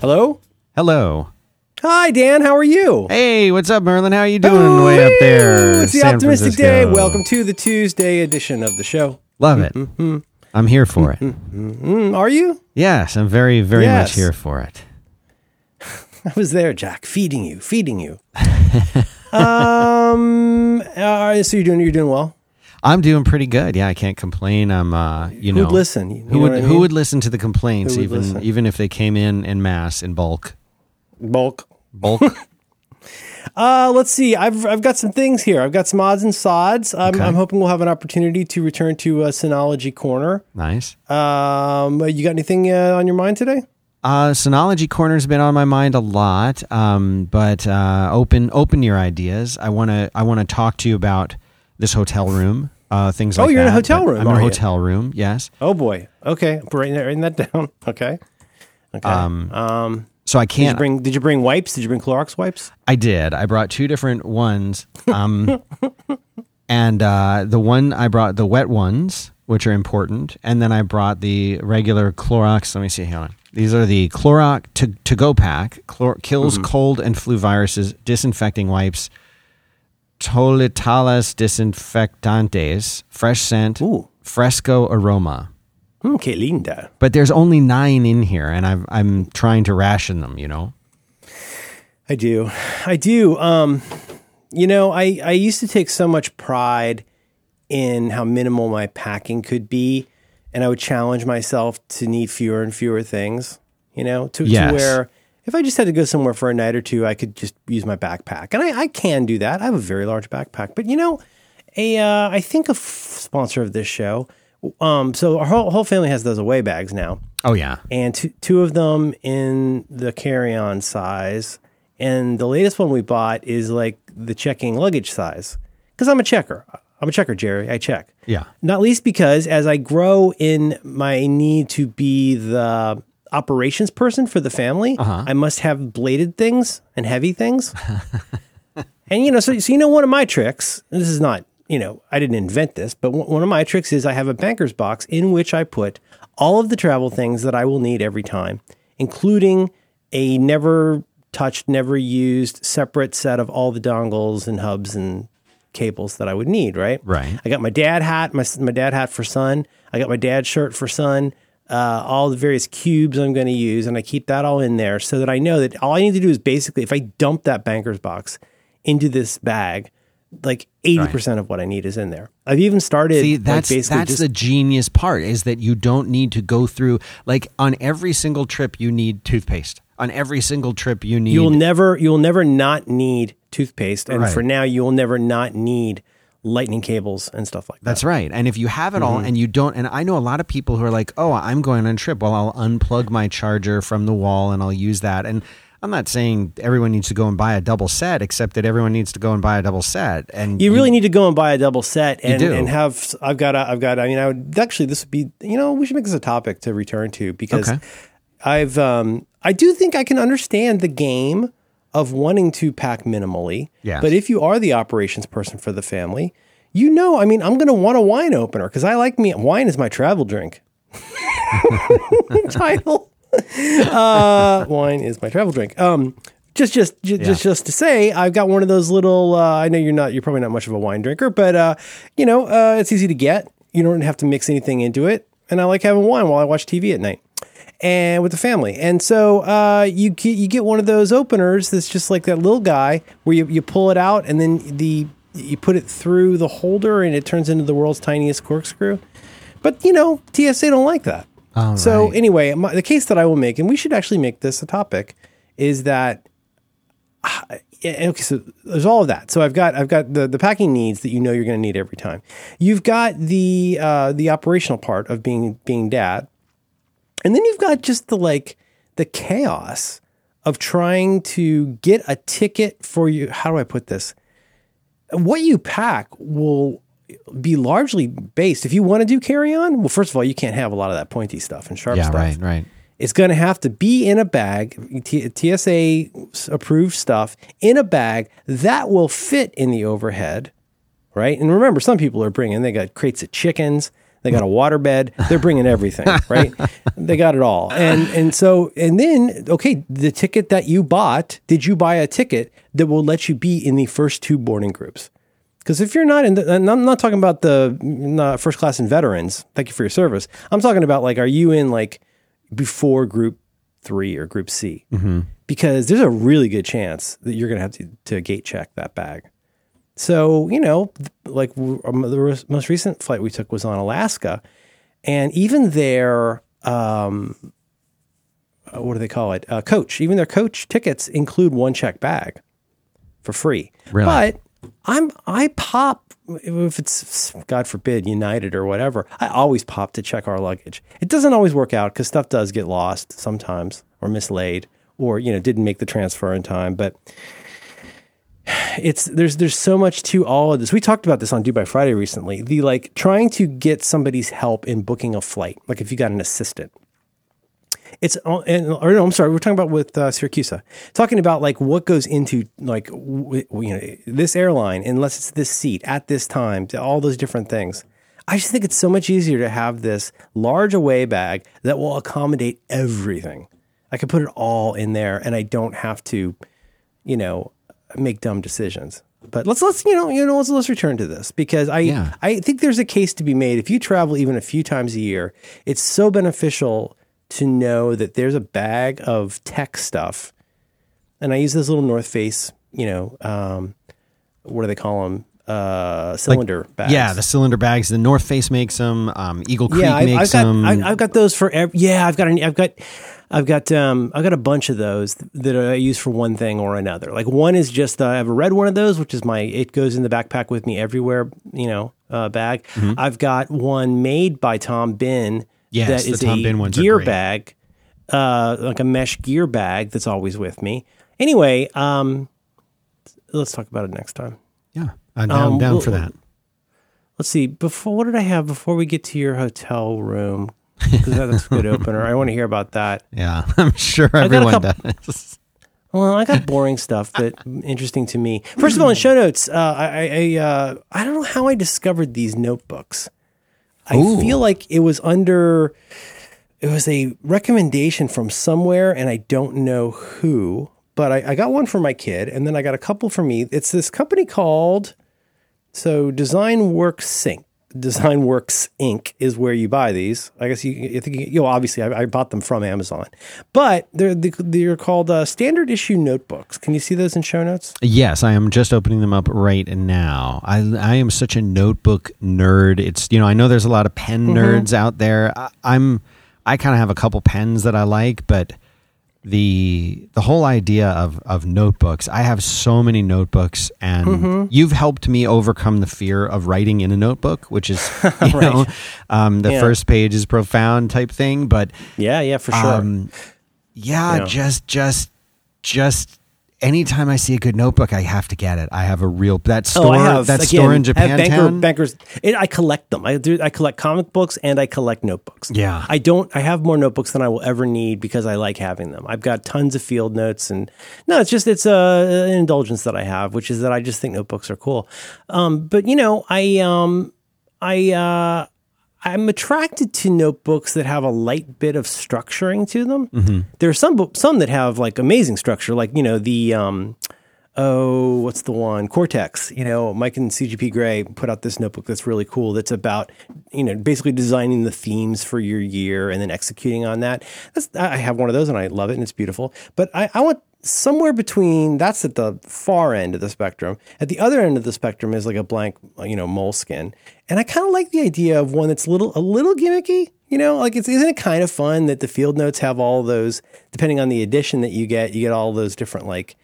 Hello? Hello. Hi, Dan. How are you? Hey, what's up, Merlin? How are you doing way up there? It's the San optimistic Francisco? day. Welcome to the Tuesday edition of the show. Love it. I'm here for it. Mm, are you? Yes, I'm very, very Yes. much here for it. I was there, Jack, feeding you, feeding you. um. Uh, so you're doing you're doing well. I'm doing pretty good. Yeah, I can't complain. I'm, uh, you Who'd know, listen? You who would I who would listen to the complaints, even listen? even if they came in in mass in bulk? bulk? Bulk. Uh, let's see. I've I've got some things here. I've got some odds and sods. I'm, Okay. I'm hoping we'll have an opportunity to return to uh, Synology Corner. nice. Um, you got anything uh, on your mind today? Uh, Synology Corner's been on my mind a lot, um, but uh, open open your ideas. I want to I want to talk to you about this hotel room, uh, things Oh, like you're in a hotel room, I'm in a you? hotel room. Yes. Oh boy. Okay, writing that, writing that down. Okay. Okay. Um, um So I did you can't. bring Did you bring wipes? Did you bring Clorox wipes? I did. I brought two different ones. Um, and uh, the one I brought the wet ones, which are important, and then I brought the regular Clorox. Let me see. Hang on. These are the Clorox to to go pack. Chlor- kills Mm-hmm. cold and flu viruses. Disinfecting wipes. Tolitalas disinfectantes. Fresh scent. Ooh. Fresco aroma. Hmm, que linda. But there's only nine in here, and I've, I'm trying to ration them. You know. I do. I do. Um, you know, I, I used to take so much pride in how minimal my packing could be, and I would challenge myself to need fewer and fewer things, you know, to, Yes. to where if I just had to go somewhere for a night or two, I could just use my backpack. And I, I can do that. I have a very large backpack. But, you know, a uh, I think a f- sponsor of this show, um, so our whole, whole family has those away bags now Oh yeah. and two, two of them in the carry-on size and the latest one we bought is like the checking luggage size because i'm a checker i'm a checker jerry i check Yeah. not least because as i grow in my need to be the operations person for the family uh-huh. i must have bladed things and heavy things and you know so, so you know one of my tricks and this is not you know i didn't invent this but one one of my tricks is i have a banker's box in which i put all of the travel things that i will need every time including a never touched never used separate set of all the dongles and hubs and cables that i would need right Right. I got my dad hat, my my dad hat for son. I got my dad shirt for son. Uh, all the various cubes I'm going to use, and I keep that all in there so that I know that all I need to do is basically, if I dump that banker's box into this bag, like eighty percent of what I need is in there. I've even started. See, like, that's basically that's just- the genius part is that you don't need to go through like on every single trip you need toothpaste. On every single trip you need you'll never you'll never not need toothpaste, and Right. for now you will never not need lightning cables and stuff like that. That's right. And if you have it Mm-hmm. all and you don't and I know a lot of people who are like, "Oh, I'm going on a trip. Well, I'll unplug my charger from the wall and I'll use that." And I'm not saying everyone needs to go and buy a double set, except that everyone needs to go and buy a double set. And You really need to go and buy a double set and, and have I've got a, I've got I mean I would actually this would be you know we should make this a topic to return to because Okay. I've um I do think I can understand the game of wanting to pack minimally. Yes. But if you are the operations person for the family, you know, I mean, I'm going to want a wine opener because I like me wine is my travel drink. Title. Uh, wine is my travel drink. Um, just, just, just, just, just to say, I've got one of those little. Uh, I know you're not. You're probably not much of a wine drinker, but uh, you know, uh, it's easy to get. You don't have to mix anything into it, and I like having wine while I watch TV at night and with the family. And so uh, you get, you get one of those openers that's just like that little guy where you, you pull it out and then the you put it through the holder and it turns into the world's tiniest corkscrew. But you know, TSA don't like that. All so right. anyway, my, the case that I will make, and we should actually make this a topic, is that okay, so there's all of that. So I've got I've got the the packing needs that you know you're going to need every time. You've got the uh, the operational part of being being dad, and then you've got just the like the chaos of trying to get a ticket for you. How do I put this? What you pack will be largely based. If you want to do carry on, well, first of all, you can't have a lot of that pointy stuff and sharp Yeah, stuff. right, right. It's going to have to be in a bag, T- TSA approved stuff in a bag that will fit in the overhead, right? And remember, some people are bringing, they got crates of chickens, They got a waterbed. They're bringing everything, right? they got it all. And and so and then okay, the ticket that you bought, did you buy a ticket that will let you be in the first two boarding groups? Because if you're not in the, and I'm not talking about the not first class and veterans. Thank you for your service. I'm talking about like, are you in like before group three or group C? Mm-hmm. Because there's a really good chance that you're going to have to, to gate check that bag. So, you know, like um, the most recent flight we took was on Alaska. And even their, um, uh, what do they call it? Uh, coach, even their coach tickets include one check bag for free. Really? But I'm, I pop, if it's, God forbid, United or whatever, I always pop to check our luggage. It doesn't always work out because stuff does get lost sometimes or mislaid or, you know, didn't make the transfer in time. But, it's there's there's so much to all of this. We talked about this on Do By Friday recently. The like trying to get somebody's help in booking a flight, like if you got an assistant. It's and, or no, I'm sorry, we're talking about with uh, Siracusa, talking about like what goes into like w- you know this airline, unless it's this seat at this time, all those different things. I just think it's so much easier to have this large away bag that will accommodate everything. I can put it all in there, and I don't have to, you know, make dumb decisions. But let's let's you know you know let's let's return to this because I Yeah. I think there's a case to be made if you travel even a few times a year. It's so beneficial to know that there's a bag of tech stuff, and I use this little North Face. You know, um, what do they call them? Uh, cylinder bags. Yeah, the cylinder bags. The North Face makes them. Um, Eagle Creek yeah, I, makes I've got them. I, I've got those for every, yeah. I've got an, I've got I've got um I've got a bunch of those that I use for one thing or another. Like one is just uh, I have a red one of those, which is my it goes in the backpack with me everywhere. You know, uh, bag. Mm-hmm. I've got one made by Tom Bihn. Yes, that the Tom a Bin gear bag, uh, like a mesh gear bag that's always with me. Anyway, um, let's talk about it next time. yeah, I'm down, Um, down well- for that. Let's see. Before what did I have before we get to your hotel room? Because that's a good opener. I want to hear about that. Yeah, I'm sure everyone couple- does. Well, I got boring stuff that interesting to me. First of all, in show notes, uh, I I, I, uh, I don't know how I discovered these notebooks. I Ooh. feel like it was under it was a recommendation from somewhere, and I don't know who. But I, I got one for my kid, and then I got a couple for me. It's this company called so Design Works Ink. Design Works Ink. is where you buy these. I guess you, I think you, you know, obviously I, I bought them from Amazon, but they're they're called uh, standard issue notebooks. Can you see those in show notes? Yes, I am just opening them up right now. I I am such a notebook nerd. It's you know I know there's a lot of pen Mm-hmm. nerds out there. I, I'm I kind of have a couple pens that I like, but the the whole idea of of notebooks. I have so many notebooks, and Mm-hmm. you've helped me overcome the fear of writing in a notebook, which is you know um, the Yeah. first page is profound type thing, but Yeah, yeah, for sure. um, yeah, Yeah. just just just anytime I see a good notebook, I have to get it. I have a real that store oh, have that again, store in have banker, bankers. It, I collect them. I do. I collect comic books and I collect notebooks. Yeah. I don't. I have more notebooks than I will ever need because I like having them. I've got tons of field notes and no, it's just it's a an indulgence that I have, which is that I just think notebooks are cool. Um, but you know, I um, I uh, I'm attracted to notebooks that have a light bit of structuring to them. Mm-hmm. There are some some that have like amazing structure, like you know the um, oh, what's the one? Cortex. You know, Mike and CGP Grey put out this notebook that's really cool. That's about, you know, basically designing the themes for your year and then executing on that. That's, I have one of those and I love it and it's beautiful. But I, I want somewhere between, that's at the far end of the spectrum. At the other end of the spectrum is like a blank, you know, Moleskine. And I kind of like the idea of one that's a little, a little gimmicky. You know, like it's isn't it kind of fun that the field notes have all those, depending on the edition that you get, you get all those different like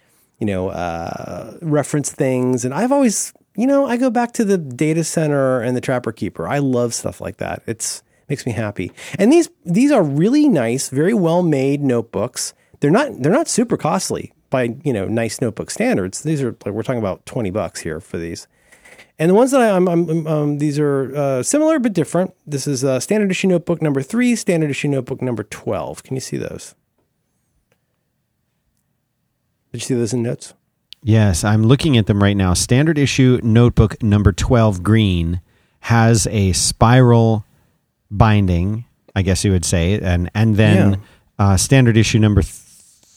you know, uh, reference things. And I've always, you know, I go back to the data center and the trapper keeper. I love stuff like that. It's makes me happy. And these these are really nice, very well made notebooks. They're not they're not super costly by you know nice notebook standards. These are like we're talking about twenty bucks here for these. And the ones that I, I'm, I'm um, these are uh, similar but different. This is uh, standard issue notebook number three, standard issue notebook number twelve. Can you see those? Did you see those in notes? Yes, I'm looking at them right now. Standard issue notebook number 12 green has a spiral binding, I guess you would say, and and then Yeah. uh, standard issue number th-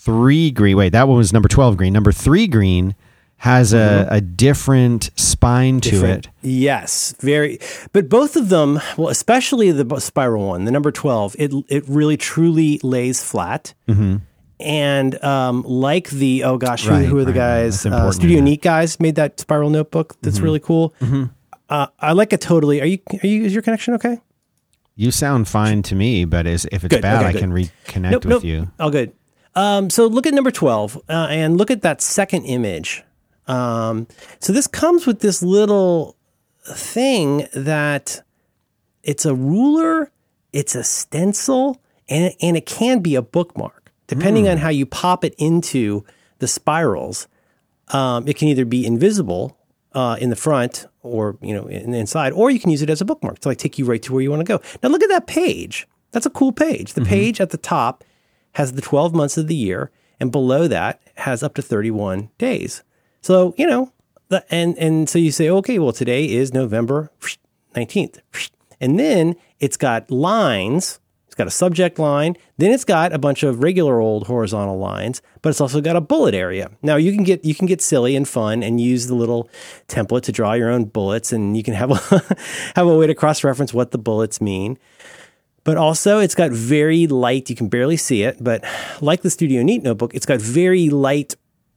three green. Wait, that one was number twelve green. Number three green has a, a different spine to Mm-hmm. Different. it. Yes, very. But both of them, well, especially the spiral one, the number twelve, it it really truly lays flat. Mm-hmm. And um, like the oh gosh, who, Right, who are the right, guys? Uh, Studio. Mm-hmm. Neat guys made that spiral notebook. That's really cool. Uh, I like it totally. Are you? Are you? Is your connection okay? You sound fine to me, but is, if it's Good, bad, okay, I good. can reconnect Nope, with nope. you. Oh, good. Um, so look at number 12 uh, and look at that second image. Um, so this comes with this little thing that it's a ruler, it's a stencil, and, and it can be a bookmark. Depending on how you pop it into the spirals, um, it can either be invisible uh, in the front or you know in the inside, or you can use it as a bookmark to like take you right to where you want to go. Now look at that page. That's a cool page. The page at the top has the 12 months of the year, and below that has up to 31 days. So you know, the, and and so you say, okay, well today is November 19th, and then it's got lines. It's got a subject line. Then it's got a bunch of regular old horizontal lines, but it's also got a bullet area. Now you can get you can get silly and fun and use the little template to draw your own bullets, and you can have a have a way to cross reference what the bullets mean. But also, it's got very light. You can barely see it, but like the Studio Neat notebook, it's got very light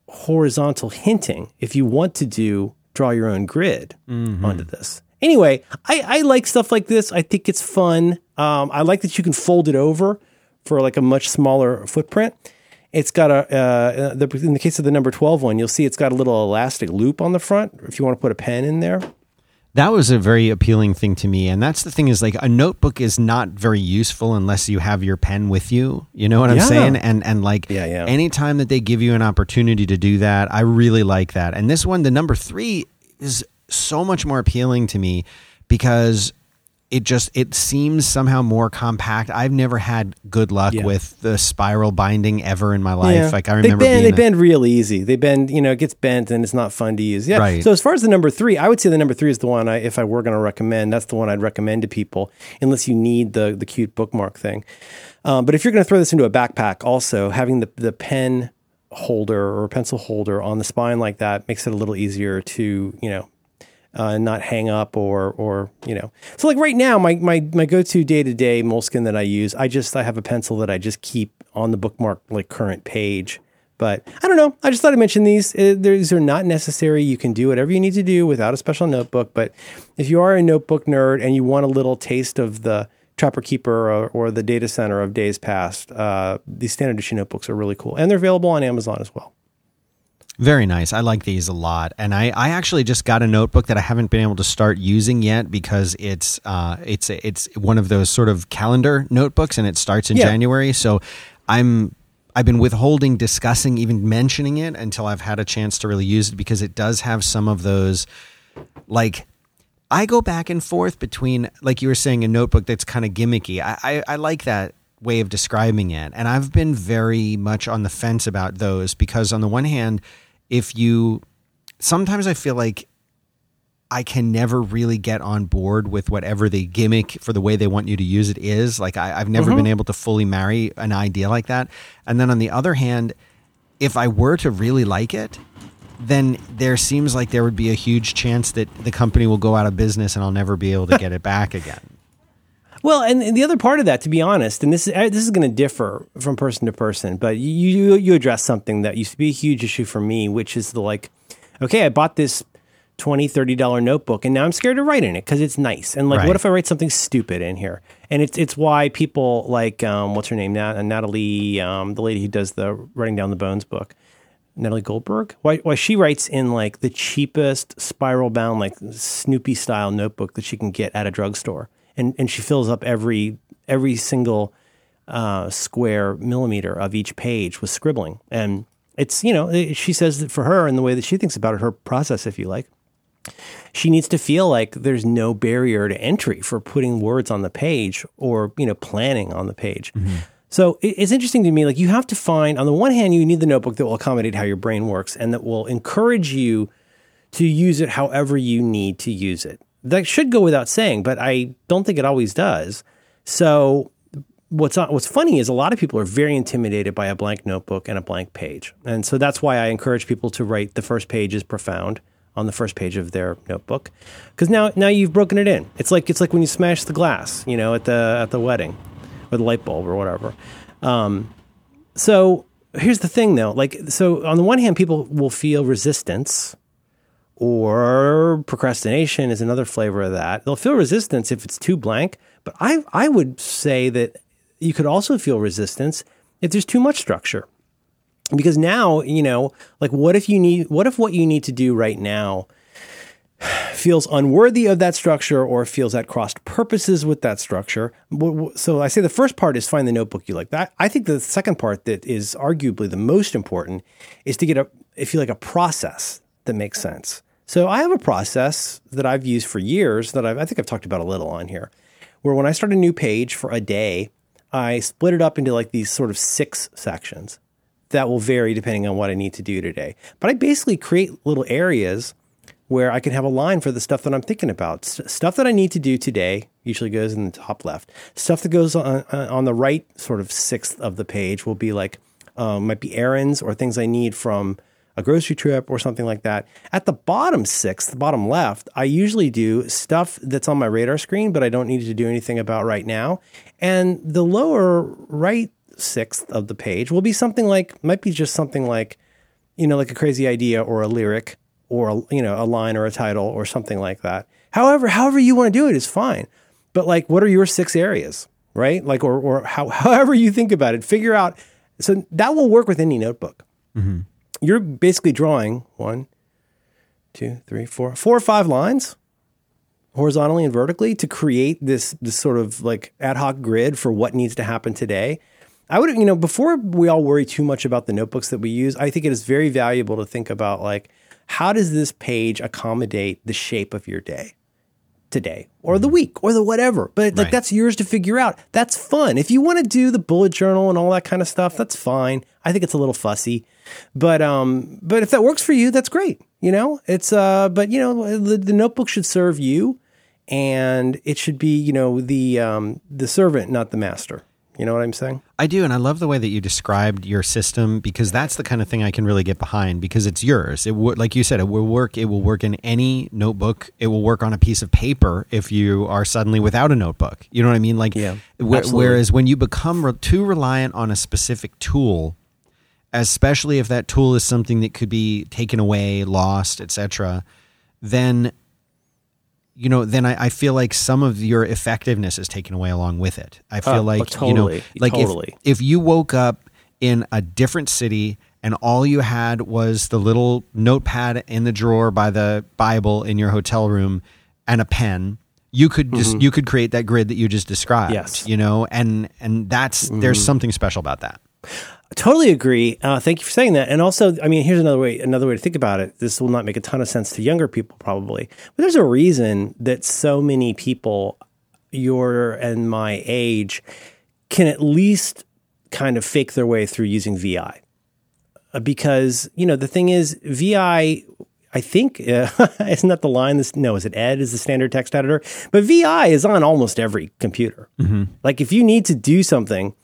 horizontal hinting. If you want to do draw your own grid onto this. Anyway, I, I like stuff like this. I think it's fun. Um, I like that you can fold it over for like a much smaller footprint. It's got a uh, the, in the case of the number twelve one, you'll see it's got a little elastic loop on the front. If you want to put a pen in there, That was a very appealing thing to me. And that's the thing is like a notebook is not very useful unless you have your pen with you. You know what I'm Yeah. saying? And and like Yeah, yeah. anytime that they give you an opportunity to do that, I really like that. And this one, the number three, is so much more appealing to me because it just it seems somehow more compact. I've never had good luck Yeah. with the spiral binding ever in my life. Like I remember they bend, being they a- bend real easy. They bend, you know, it gets bent and it's not fun to use. Yeah. Right. So as far as the number three, I would say the number three is the one. I, if I were going to recommend, that's the one I'd recommend to people, unless you need the the cute bookmark thing. Um, but if you're going to throw this into a backpack, also having the the pen holder or pencil holder on the spine like that makes it a little easier to you know uh, not hang up or or you know. So like right now, my my my go to day to day Moleskine that I use, I just I have a pencil that I just keep on the bookmark like current page. But I don't know. I just thought I'd mention these. Uh, These are not necessary. You can do whatever you need to do without a special notebook. But if you are a notebook nerd and you want a little taste of the Trapper Keeper or, or the Data Center of days past, uh, these standard issue notebooks are really cool, and they're available on Amazon as well. Very nice. I like these a lot, and I, I actually just got a notebook that I haven't been able to start using yet because it's uh it's it's one of those sort of calendar notebooks, and it starts in Yeah. January. So I'm I've been withholding discussing even mentioning it until I've had a chance to really use it because it does have some of those like I go back and forth between, like you were saying, a notebook that's kind of gimmicky. I, I, I like that way of describing it. And I've been very much on the fence about those because, on the one hand, if you sometimes I feel like I can never really get on board with whatever the gimmick for the way they want you to use it is. Like, I, I've never mm-hmm. been able to fully marry an idea like that. And then on the other hand, if I were to really like it, then there seems like there would be a huge chance that the company will go out of business and I'll never be able to get it back again. Well, and, the other part of that, to be honest, and this is this is going to differ from person to person, but you you you address something that used to be a huge issue for me, which is the like, okay, I bought this 20 30 dollar notebook and now i'm scared to write in it because it's nice. And like Right. what if i write something stupid in here? And it's it's why people like um, what's her name? Nat- natalie um, the lady who does the writing down the bones book. Natalie goldberg? Why, why she writes in like the cheapest spiral bound like snoopy style notebook that she can get at a drugstore and and she fills up every every single uh, square millimeter of each page with scribbling. And it's you know it, she says that for her and the way that she thinks about it her process if you like she needs to feel like there's no barrier to entry for putting words on the page or you know planning on the page. So it's interesting to me like you have to find on the one hand you need the notebook that will accommodate how your brain works and that will encourage you to use it however you need to use it that should go without saying but i don't think it always does So what's what's funny is a lot of people are very intimidated by a blank notebook and a blank page, and so that's why I encourage people to write the first page is profound on the first page of their notebook, because now now you've broken it in. It's like it's like when you smash the glass, you know, at the at the wedding, or the light bulb or whatever. Um, so here's the thing, though. Like, so on the one hand, people will feel resistance. Or procrastination is another flavor of that. They'll feel resistance if it's too blank, but I I would say that you could also feel resistance if there's too much structure. Because now, you know, like what if you need what if what you need to do right now feels unworthy of that structure or feels at crossed purposes with that structure. So I say the first part is find the notebook you like. I think the second part that is arguably the most important is to get a if you like a process that makes sense. So I have a process that I've used for years that I've, I think I've talked about a little on here, where when I start a new page for a day, I split it up into like these sort of six sections that will vary depending on what I need to do today. But I basically create little areas where I can have a line for the stuff that I'm thinking about. Stuff that I need to do today usually goes in the top left. Stuff that goes on, uh, on the right sort of sixth of the page will be like, um, might be errands or things I need from a grocery trip or something like that. At the bottom sixth, the bottom left, I usually do stuff that's on my radar screen, but I don't need to do anything about right now. And the lower right sixth of the page will be something like, might be just something like, you know, like a crazy idea or a lyric or, a, you know, a line or a title or something like that. However, however you want to do it is fine. But like, what are your six areas, right? Like, or, or how, however you think about it, figure out. So that will work with any notebook. Mm-hmm you're basically drawing one, two, three, four, four or five lines horizontally and vertically to create this this sort of like ad hoc grid for what needs to happen today. I would, you know, before we all worry too much about the notebooks that we use, I think it is very valuable to think about like how does this page accommodate the shape of your day? today or the mm. week or the whatever. But like right. that's yours to figure out. That's fun. If you want to do the bullet journal and all that kind of stuff, that's fine. I think it's a little fussy. But um but if that works for you, that's great. You know? It's uh but you know the, the notebook should serve you and it should be, you know, the um the servant, not the master. You know what I'm saying? I do, and I love the way that you described your system because that's the kind of thing I can really get behind because it's yours. It would, like you said, it will work. It will work in any notebook. It will work on a piece of paper if you are suddenly without a notebook. You know what I mean? Like, yeah, wh- whereas when you become re- too reliant on a specific tool, especially if that tool is something that could be taken away, lost, etc., then you know, then I, I, feel like some of your effectiveness is taken away along with it. I feel oh, like, oh, totally, you know, like totally. if, if you woke up in a different city and all you had was the little notepad in the drawer by the Bible in your hotel room and a pen, you could just mm-hmm. you could create that grid that you just described. Yes. You know, and and that's mm-hmm. there's something special about that. Totally agree. Uh, thank you for saying that. And also, I mean, here's another way another way to think about it. This will not make a ton of sense to younger people, probably, but there's a reason that so many people your and my age can at least kind of fake their way through using VI, uh, because you know the thing is VI. I think uh, isn't that the line? This no, is it Ed is the standard text editor, but VI is on almost every computer. Mm-hmm. Like if you need to do something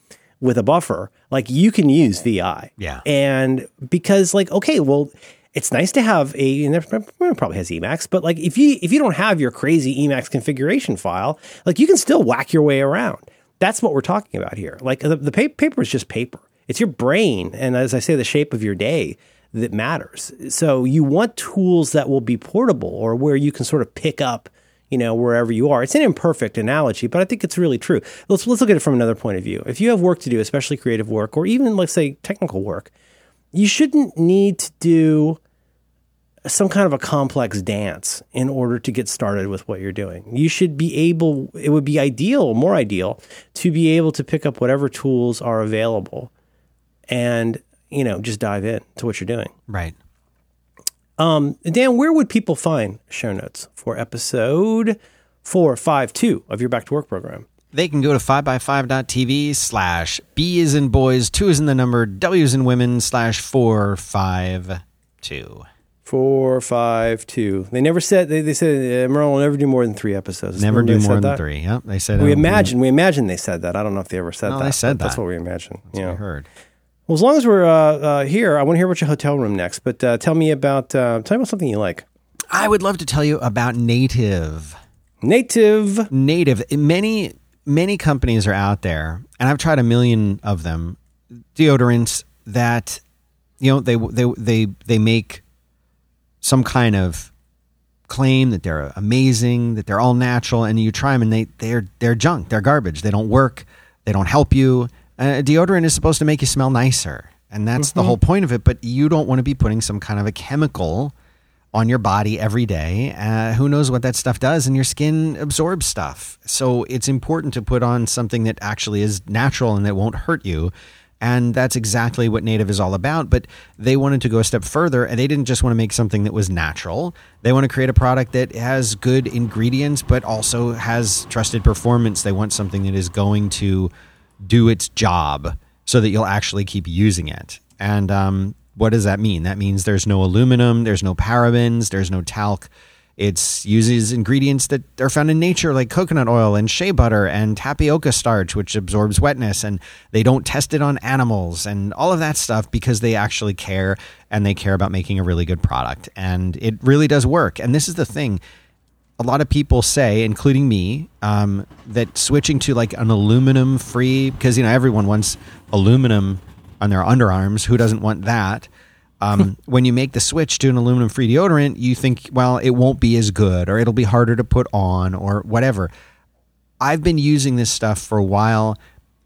with a buffer, like you can use VI. Yeah. And because like, okay, well, it's nice to have a, and it probably has Emacs, but like if you if you don't have your crazy Emacs configuration file, like you can still whack your way around. That's what we're talking about here. Like the, the paper is just paper. It's your brain, and as I say, the shape of your day that matters. So you want tools that will be portable or where you can sort of pick up you know, wherever you are. It's an imperfect analogy, but I think it's really true. Let's let's look at it from another point of view. If you have work to do, especially creative work or even let's say technical work, you shouldn't need to do some kind of a complex dance in order to get started with what you're doing. You should be able it would be ideal, more ideal to be able to pick up whatever tools are available and, you know, just dive in to what you're doing. Right. Um, Dan, where would people find show notes for episode 452 of your Back to Work program? They can go to 5by5.tv slash B is in boys, 2 is in the number, W is in women slash 452. four, five, two. They never said. They, they said uh, Merlin will never do more than three episodes. Never Remember do more than that? three. Yep, they said. We it'll imagine. We imagine they said that. I don't know if they ever said No, that. they said but That's what we imagine. I Yeah. heard. Well, as long as we're uh, uh, here, I want to hear about your hotel room next. But uh, tell me about uh, tell me about something you like. I would love to tell you about Native. Native. Native. Many many companies are out there, and I've tried a million of them. Deodorants that you know they they they they make some kind of claim that they're amazing, that they're all natural, and you try them and they they're they're junk, they're garbage, they don't work, they don't help you. Uh, deodorant is supposed to make you smell nicer, and that's the whole point of it. But you don't want to be putting some kind of a chemical on your body every day. Uh, who knows what that stuff does, and your skin absorbs stuff. So it's important to put on something that actually is natural and that won't hurt you. And that's exactly what Native is all about. But they wanted to go a step further, and they didn't just want to make something that was natural. They want to create a product that has good ingredients, but also has trusted performance. They want something that is going to do its job so that you'll actually keep using it. And um, what does that mean? That means there's no aluminum, there's no parabens, there's no talc. It uses ingredients that are found in nature, like coconut oil and shea butter and tapioca starch, which absorbs wetness. And they don't test it on animals and all of that stuff because they actually care and they care about making a really good product. And it really does work. And this is the thing a lot of people say, including me, um, that switching to like an aluminum free, because you know everyone wants aluminum on their underarms. Who doesn't want that? Um, when you make the switch to an aluminum free deodorant, you think, well, it won't be as good, or it'll be harder to put on, or whatever. I've been using this stuff for a while.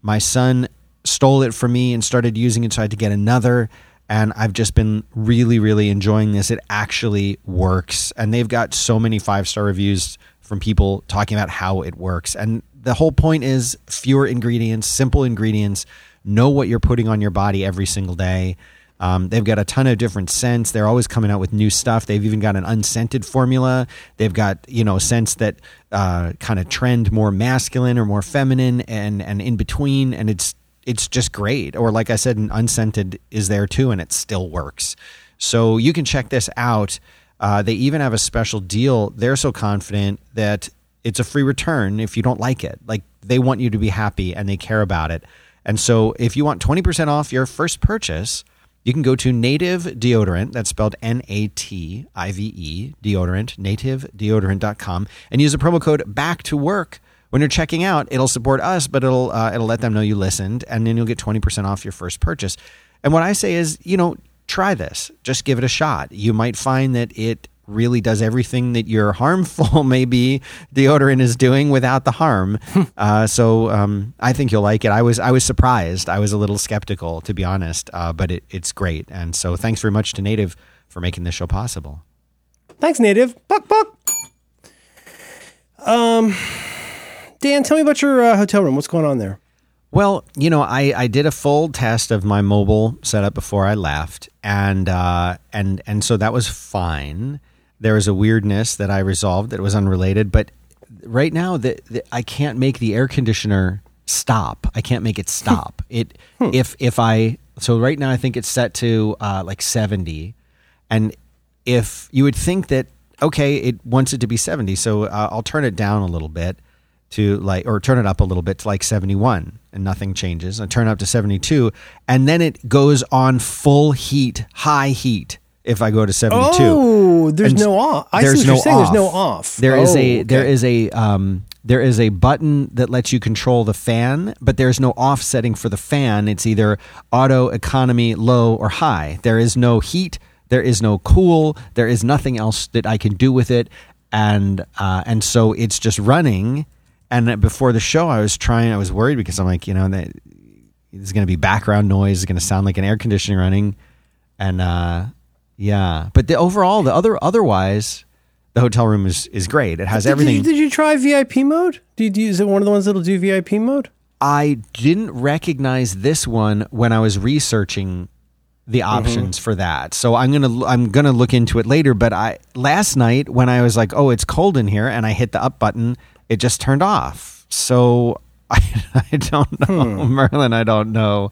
My son stole it from me and started using it, so I had to get another. And I've just been really, really enjoying this. It actually works. And they've got so many five star reviews from people talking about how it works. And the whole point is fewer ingredients, simple ingredients, know what you're putting on your body every single day. Um, they've got a ton of different scents. They're always coming out with new stuff. They've even got an unscented formula. They've got you know scents that uh, kind of trend more masculine or more feminine and and in between. And it's it's just great. Or like I said, an unscented is there too, and it still works. So you can check this out. Uh, they even have a special deal. They're so confident that it's a free return if you don't like it. Like they want you to be happy and they care about it. And so if you want 20% off your first purchase, you can go to Native Deodorant, that's spelled N A T I V E, deodorant, nativedeodorant.com, and use the promo code back to work. When you're checking out, it'll support us, but it'll uh, it'll let them know you listened, and then you'll get 20% off your first purchase. And what I say is, you know, try this. Just give it a shot. You might find that it really does everything that your harmful maybe deodorant is doing without the harm. uh, so um, I think you'll like it. I was I was surprised. I was a little skeptical to be honest, uh, but it, it's great. And so thanks very much to Native for making this show possible. Thanks, Native. Buck, buck. Um, Dan, tell me about your uh, hotel room. What's going on there? Well, you know, I, I did a full test of my mobile setup before I left, and uh, and and so that was fine. There was a weirdness that I resolved that was unrelated, but right now that I can't make the air conditioner stop. I can't make it stop. it if if I so right now I think it's set to uh, like seventy, and if you would think that okay, it wants it to be seventy, so uh, I'll turn it down a little bit to like or turn it up a little bit to like 71 and nothing changes and turn it up to 72 and then it goes on full heat high heat if i go to 72 Oh, there's And no off. I there's see what no you're saying. There's off. no off. There is Oh, a there okay. is a um there is a button that lets you control the fan, but there's no off setting for the fan. It's either auto, economy, low, or high. There is no heat. There is no cool. There is nothing else that I can do with it, and uh, and so it's just running. And before the show, I was trying. I was worried because I'm like, you know, that there's going to be background noise. It's going to sound like an air conditioning running, and uh, yeah. But the overall, the other otherwise, the hotel room is is great. It has Did- everything. Did you, did you try VIP mode? Did you, is it one of the ones that'll do VIP mode? I didn't recognize this one when I was researching the Mm-hmm. options for that. So I'm gonna I'm gonna look into it later. But I last night when I was like, oh, it's cold in here, and I hit the up button, it just turned off. So I, I don't know, Hmm. Merlin. I don't know.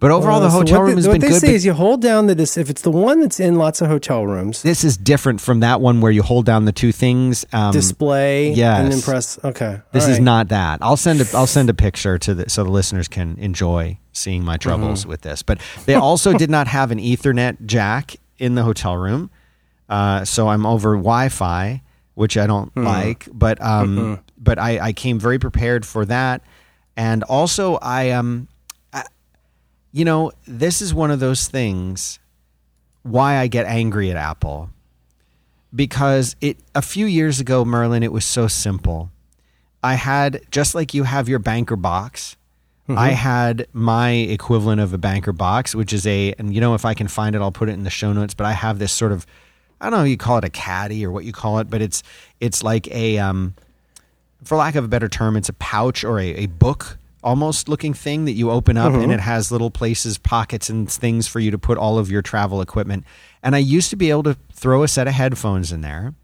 But overall, the Uh, so hotel what room they, has what they say is you hold down the dis- if it's the one that's in lots of hotel rooms this is different from that one where you hold down the two things. Um, display yes. and impress. Okay, This is not that. I'll send a I'll send a picture to the so the listeners can enjoy seeing my troubles Mm-hmm. with this. But they also did not have an Ethernet jack in the hotel room, uh, so I'm over Wi-Fi, which I don't Hmm. like. But um, Mm-hmm. But I, I came very prepared for that, and also I um, you know, this is one of those things. Why I get angry at Apple because it a few years ago, Merlin, it was so simple. I had just like you have your banker box. I had my equivalent of a banker box, which is a, and you know, if I can find it, I'll put it in the show notes. But I have this sort of, I don't know, you call it a caddy or what you call it, but it's it's like a, um, for lack of a better term, it's a pouch or a, a book almost looking thing that you open up and it has little places, pockets, and things for you to put all of your travel equipment. And I used to be able to throw a set of headphones in there.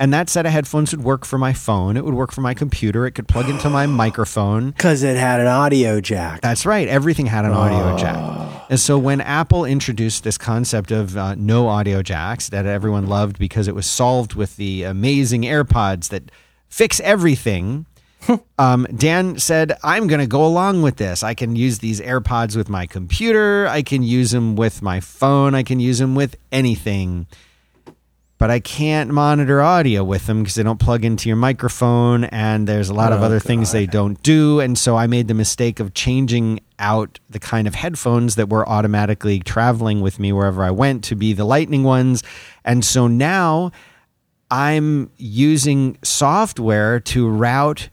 And that set of headphones would work for my phone. It would work for my computer. It could plug into my microphone. because it had an audio jack. That's right. Everything had an audio jack. And so when Apple introduced this concept of uh, no audio jacks that everyone loved because it was solved with the amazing AirPods that fix everything, um, Dan said, I'm going to go along with this. I can use these AirPods with my computer. I can use them with my phone. I can use them with anything but I can't monitor audio with them because they don't plug into your microphone, and there's a lot of Oh, other things they don't do. And so I made the mistake of changing out the kind of headphones that were automatically traveling with me wherever I went to be the Lightning ones. And so now I'm using software to route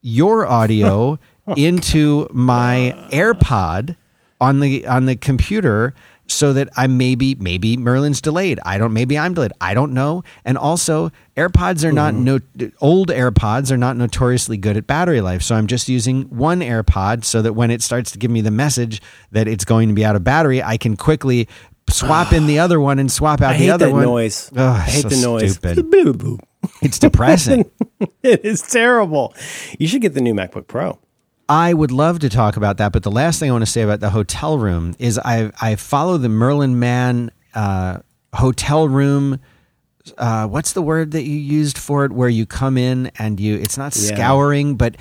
your audio oh, into my AirPod on the on the computer so that I maybe maybe Merlin's delayed. I don't maybe I'm delayed. I don't know. And also AirPods are not mm-hmm. no old AirPods are not notoriously good at battery life. So I'm just using one AirPod so that when it starts to give me the message that it's going to be out of battery, I can quickly swap in the other one and swap out I the other one. noise. Ugh, I hate so the noise. stupid. Boop. It's depressing. It is terrible. You should get the new MacBook Pro. I would love to talk about that, but the last thing I want to say about the hotel room is I I follow the Merlin Mann uh, hotel room. Uh, what's the word that you used for it? Where you come in and you it's not Yeah. scouring, but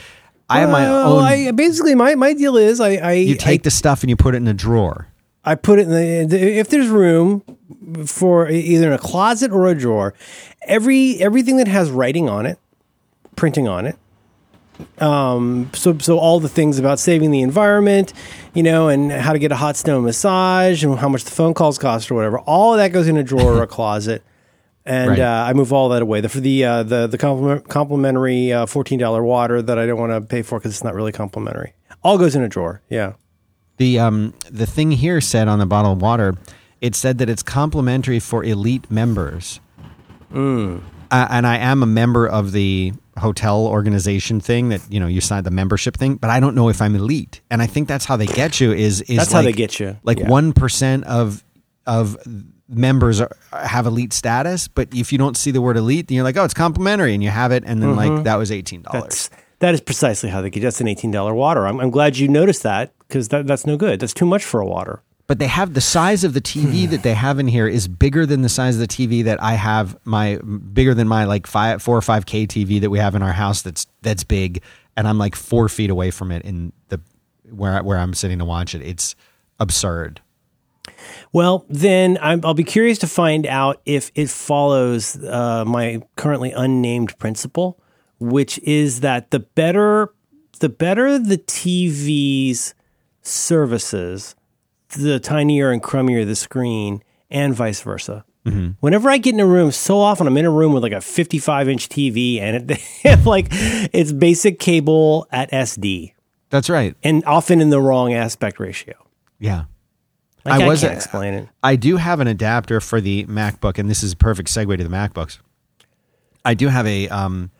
I have my own. I, basically, my, my deal is I I, you take the stuff and you put it in a drawer. I put it in the if there's room for either in a closet or a drawer, every everything that has writing on it, printing on it. Um, so so all the things about saving the environment, you know, and how to get a hot stone massage and how much the phone calls cost or whatever. All of that goes in a drawer or a closet. And Right. uh, I move all that away. The for the uh, the the compliment, complimentary uh, fourteen dollar water that I don't want to pay for because it's not really complimentary. All goes in a drawer. Yeah. The um the thing here said on the bottle of water, it said that it's complimentary for elite members. Uh, and I am a member of the hotel organization thing that you know you sign the membership thing, but I don't know if I'm elite. And I think that's how they get you. Is is That's how they get you. Like Yeah. one of of members are, have elite status, but if you don't see the word elite, then you're like, oh, it's complimentary, and you have it, and then like that was eighteen dollars. That's precisely how they get. That's an eighteen dollar water. I'm, I'm glad you noticed that because that, that's no good. That's too much for a water. but they have the size of the TV that they have in here is bigger than the size of the TV that I have my bigger than my like five four or five K TV that we have in our house that's that's big and I'm like four feet away from it in the where I- where I'm sitting to watch it. It's absurd. Well, then I'm, I'll be curious to find out if it follows uh, my currently unnamed principle, which is that the better the better the TV's services, the tinier and crummier the screen, and vice versa. Whenever I get in a room, so often I'm in a room with like a 55 inch TV, and it like it's basic cable at SD, That's right. and often in the wrong aspect ratio. Yeah. Like, I, was can't explain it. I do have an adapter for the MacBook, and this is a perfect segue to the MacBooks. I do have a um,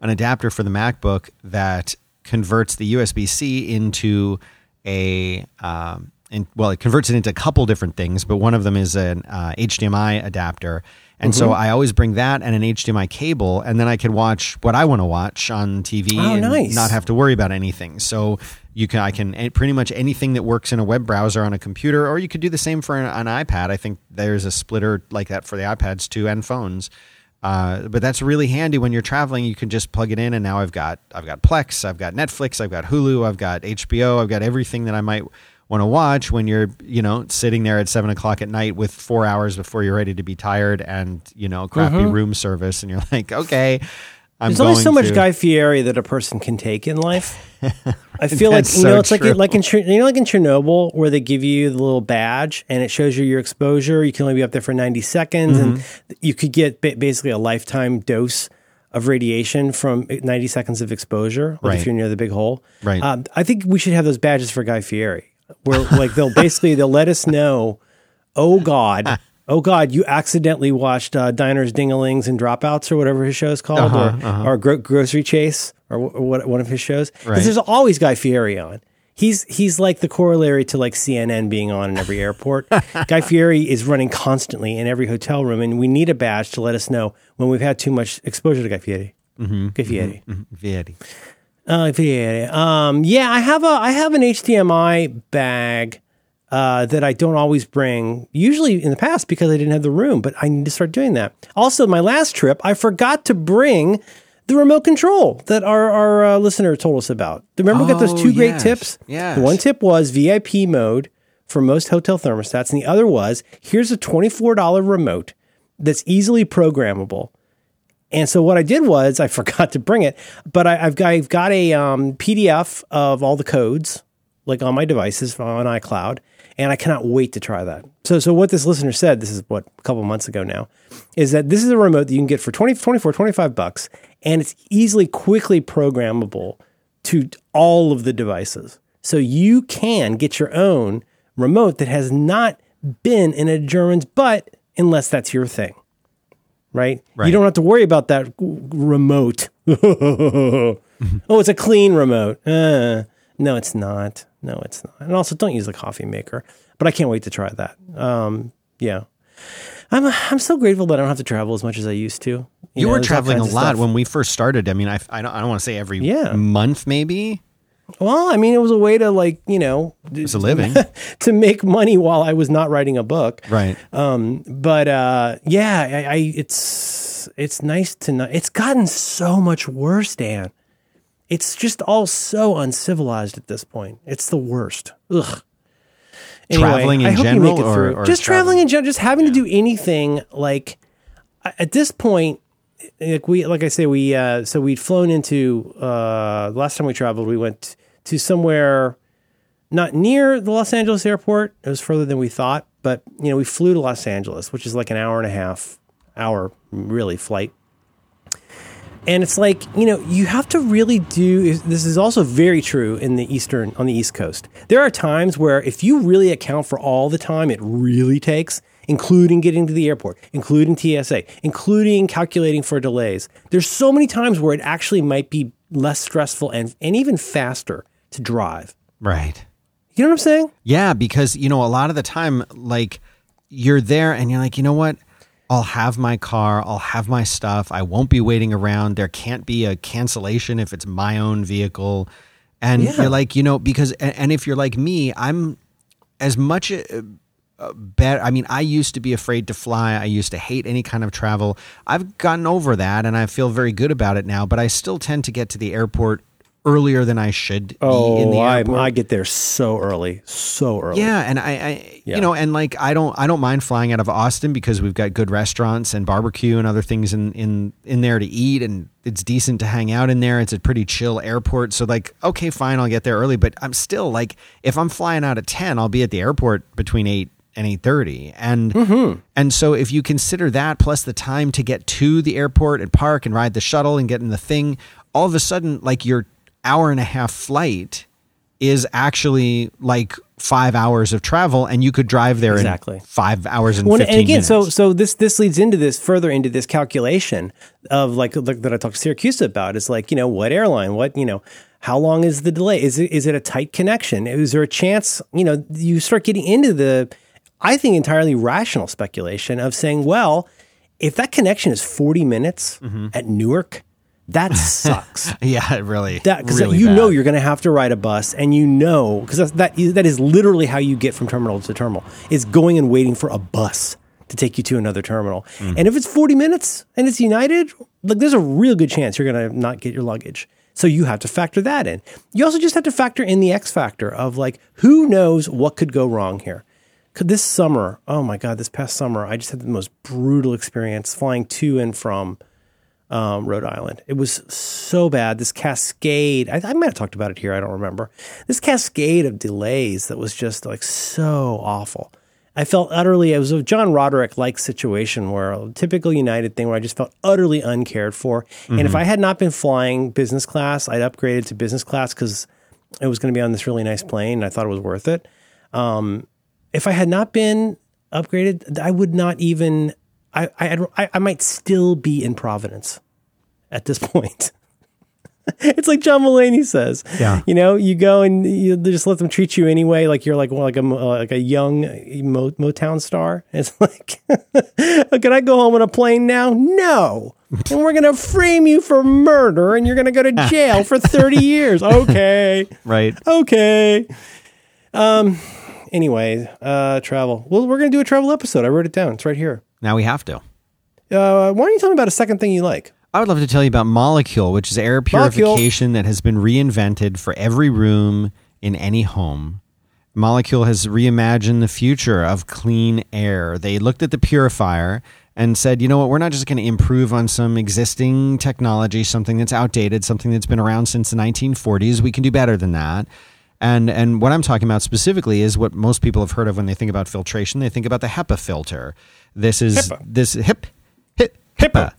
an adapter for the MacBook that converts the USB C into a um, well, it converts it into a couple different things, but one of them is an uh, HDMI adapter. And so Mm-hmm. I always bring that and an HDMI cable, and then I can watch what I want to watch on TV Oh, and nice. not have to worry about anything. So You can I can pretty much anything that works in a web browser on a computer, or you could do the same for an, an iPad. I think there's a splitter like that for the iPads too and phones. Uh, but that's really handy when you're traveling. You can just plug it in, and now I've got I've got Plex, I've got Netflix, I've got Hulu, I've got HBO, I've got everything that I might want to watch when you're you know sitting there at seven o'clock at night with four hours before you're ready to be tired and you know crappy room service, and you're like, okay, I'm There's only so much to- Guy Fieri that a person can take in life. I feel like you know so it's like true. like in you know like in Chernobyl where they give you the little badge and it shows you your exposure. You can only be up there for 90 seconds, and Mm-hmm. you could get basically a lifetime dose of radiation from 90 seconds of exposure. Like Right. if you're near the big hole, Right. Um, I think we should have those badges for Guy Fieri, where like they'll basically they'll let us know, oh God. Oh God! You accidentally watched uh, Diners, Dingalings, and Dropouts, or whatever his show is called, Uh-huh, or, or Gro- Grocery Chase, or wh- what one of his shows. Because Right. there's always Guy Fieri on. He's he's like the corollary to like CNN being on in every airport. Guy Fieri is running constantly in every hotel room, and we need a badge to let us know when we've had too much exposure to Guy Fieri. Mm-hmm. Guy Fieri. Very. Uh, Fieri. Um, yeah, I have a I have an HDMI bag uh, that I don't always bring. Usually in the past because I didn't have the room, but I need to start doing that. Also, my last trip, I forgot to bring the remote control that our our uh, listener told us about. Remember, we got those Oh, two great tips. Yes. The one tip was VIP mode for most hotel thermostats, and the other was here's a twenty four dollar remote that's easily programmable. And so what I did was I forgot to bring it, but I, I've got I've got a um, PDF of all the codes like on my devices on iCloud, and I cannot wait to try that. So so what this listener said, this is what a couple months ago now, is that this is a remote that you can get for 20, 24, 25 bucks, and it's easily quickly programmable to all of the devices. So you can get your own remote that has not been in a German's butt unless that's your thing right? Right. You don't have to worry about that remote. oh, it's a clean remote. Uh, no, it's not. No, it's not. And also, don't use the coffee maker. But I can't wait to try that. Um, yeah, I'm I'm so grateful that I don't have to travel as much as I used to. You know, were traveling a lot when we first started. I mean, I, I don't, I don't want to say every Yeah. month, maybe. Well, I mean, it was a way to like you know It's a living. to make money while I was not writing a book. right. Um, but uh, yeah, I, I it's it's nice to know. It's gotten so much worse, Dan. It's just all so uncivilized at this point. It's the worst. Ugh. Traveling in I hope you general make it or- through. or just traveling in general, just having to do anything like at this point. Like we, like I say, we uh, so we'd flown into uh, the last time we traveled, we went to somewhere not near the Los Angeles airport. It was further than we thought, but you know, we flew to Los Angeles, which is like an hour and a half hour really flight. And it's like, you know, you have to really do this is also very true in the eastern on the east coast. There are times where if you really account for all the time it really takes, including getting to the airport, including TSA, including calculating for delays. There's so many times where it actually might be less stressful and and even faster to drive. Right. You know what I'm saying? Yeah, because you know a lot of the time, like you're there and you're like, you know what? I'll have my car. I'll have my stuff. I won't be waiting around. There can't be a cancellation if it's my own vehicle. And Yeah. you're like, you know, because and, if you're like me, I'm as much uh, uh, better. I mean, I used to be afraid to fly. I used to hate any kind of travel. I've gotten over that, and I feel very good about it now. But I still tend to get to the airport earlier than I should be in the Oh, I. I get there so early, so early. Yeah, and I, I Yeah. you know, and like I don't, I don't mind flying out of Austin because we've got good restaurants and barbecue and other things in in in there to eat, and it's decent to hang out in there. It's a pretty chill airport, so like, okay, fine, I'll get there early, but I'm still like, if I'm flying out at ten, I'll be at the airport between eight and eight thirty, and Mm-hmm. and so if you consider that plus the time to get to the airport and park and ride the shuttle and get in the thing, all of a sudden, like your hour and a half flight is actually like five hours of travel, and you could drive there Exactly. in five hours and Well, fifteen and again, minutes. so so this this leads into this further into this calculation of like, that I talked to Siracusa about. It's like you know what airline, what you know, how long is the delay? Is it is it a tight connection? Is there a chance? You know, you start getting into the, I think entirely rational speculation of saying, well, if that connection is forty minutes Mm-hmm. at Newark, That sucks. yeah, it really. That because really you bad. know you're going to have to ride a bus, and you know because that that is literally how you get from terminal to terminal is going and waiting for a bus to take you to another terminal. Mm. And if it's 40 minutes and it's United, like there's a real good chance you're going to not get your luggage. So you have to factor that in. You also just have to factor in the X factor of like who knows what could go wrong here. Could this summer, oh my god, this past summer, I just had the most brutal experience flying to and from um, Rhode Island. It was so bad. This cascade, I, I might have talked about it here. I don't remember. This cascade of delays that was just like so awful. I felt utterly, it was a John Roderick like situation where a typical United thing where I just felt utterly uncared for. And if I had not been flying business class, I'd upgraded to business class because it was going to be on this really nice plane and I thought it was worth it. Um, if I had not been upgraded, I would not even. I I I, I might still be in Providence at this point. it's like John Mulaney says. Yeah. you know, you go and you just let them treat you anyway, like you're like well, like a like a young Mo, Motown star. It's like, can I go home on a plane now? No. And we're gonna frame you for murder, and you're gonna go to jail for thirty years. Okay Right. okay. Um. Anyway, uh, travel. Well, we're gonna do a travel episode. I wrote it down. It's right here. Now we have to. Uh, why don't you tell me about a second thing you like? I would love to tell you about Molekule, which is air Molekule. purification that has been reinvented for every room in any home. Molekule has reimagined the future of clean air. They looked at the purifier and said, you know what, we're not just going to improve on some existing technology, something that's outdated, something that's been around since the 1940s. We can do better than that. And and what I'm talking about specifically is what most people have heard of when they think about filtration. They think about the HEPA filter. This is HEPA. this hip hip HEPA.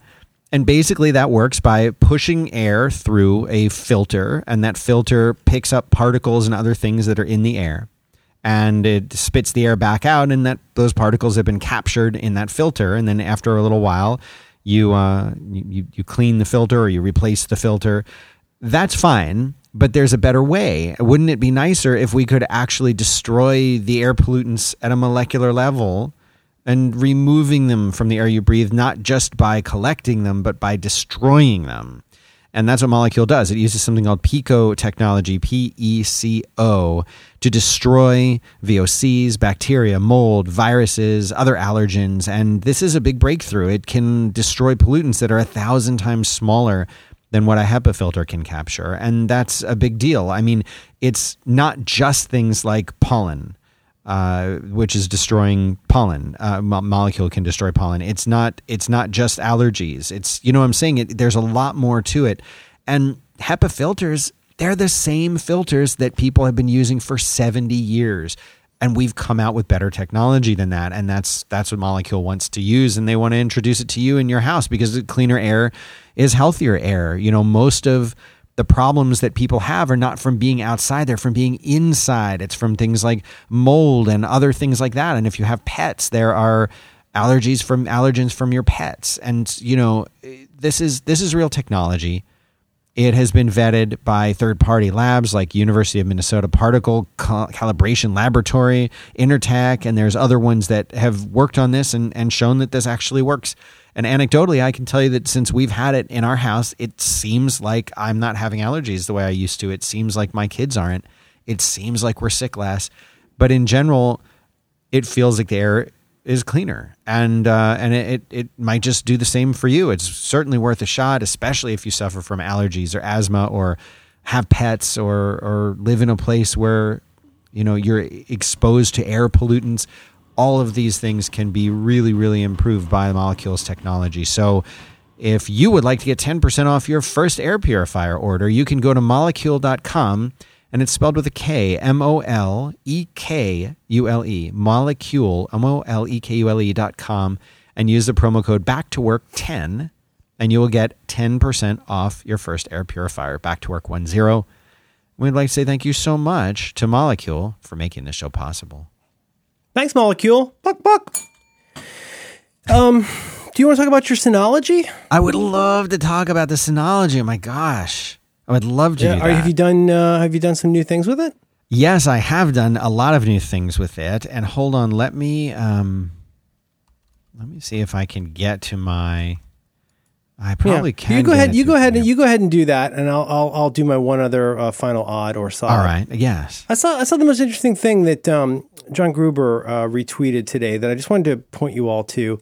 And basically, that works by pushing air through a filter, and that filter picks up particles and other things that are in the air, and it spits the air back out, and that those particles have been captured in that filter. And then after a little while, you uh, you you clean the filter or you replace the filter. That's fine, but there's a better way. Wouldn't it be nicer if we could actually destroy the air pollutants at a molecular level? and removing them from the air you breathe, not just by collecting them, but by destroying them. And that's what Molekule does. It uses something called PECO technology, P E C O, to destroy VOCs, bacteria, mold, viruses, other allergens. And this is a big breakthrough. It can destroy pollutants that are a thousand times smaller than what a HEPA filter can capture. And that's a big deal. I mean, it's not just things like pollen uh, which is destroying pollen. Uh, mo- Molekule can destroy pollen. It's not. It's not just allergies. It's you know what I'm saying. It, there's a lot more to it, and HEPA filters. They're the same filters that people have been using for 70 years. And we've come out with better technology than that, and that's that's what Molekule wants to use, and they want to introduce it to you in your house because cleaner air is healthier air. You know, most of the problems that people have are not from being outside. They're from being inside. It's from things like mold and other things like that. And if you have pets there are allergies from allergens from your pets. And you know this is this is real technology it has been vetted by third party labs like University of Minnesota Particle Cal- Calibration Laboratory, Intertek, and there's other ones that have worked on this and, and shown that this actually works. And anecdotally, I can tell you that since we've had it in our house, it seems like I'm not having allergies the way I used to. It seems like my kids aren't. It seems like we're sick less. But in general, it feels like the air is cleaner, and uh, and it, it might just do the same for you. It's certainly worth a shot, especially if you suffer from allergies or asthma or have pets or or live in a place where you know you're exposed to air pollutants. All of these things can be really really improved by Molekule's technology. So. If you would like to get 10% off your first air purifier order, you can go to molekule.com and it's spelled with a K, M O L E K U L E, molekule, M O L E K U L E dot com, and use the promo code back to work 10, and you will get 10% off your first air purifier, back to work 10. We'd like to say thank you so much to Molekule for making this show possible. Thanks, Molekule. Buck, buck. Um, do you want to talk about your Synology? I would love to talk about the Synology. Oh my gosh. I would love to do are, that. have you done uh, Have you done some new things with it? Yes, I have done a lot of new things with it. And hold on, let me um, let me see if I can get to my I probably Yeah. can. You go ahead. You go ahead. and You go ahead and do that, and I'll I'll, I'll do my one other uh, final odd or side. All right. Yes. I saw I saw the most interesting thing that um, John Gruber uh, retweeted today that I just wanted to point you all to.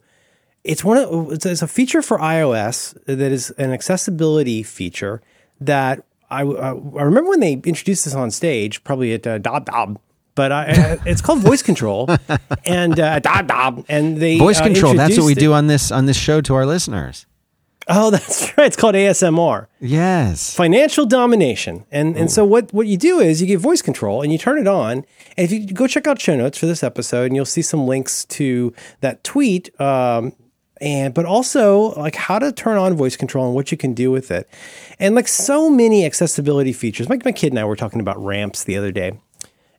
It's one of it's, it's a feature for iOS that is an accessibility feature that I I, I remember when they introduced this on stage, probably at uh, Dub Dub. But I, I- it's called voice control, and uh, Dub Dub, and they Voice uh, control. That's what we do on this on this show to our listeners. Oh, that's right. It's called ASMR. Yes. financial domination. And and so what what you do is you get voice control and you turn it on. And if you go check out show notes for this episode, and you'll see some links to that tweet. Um, and but also like how to turn on voice control and what you can do with it. And like so many accessibility features. Like my kid and I were talking about ramps the other day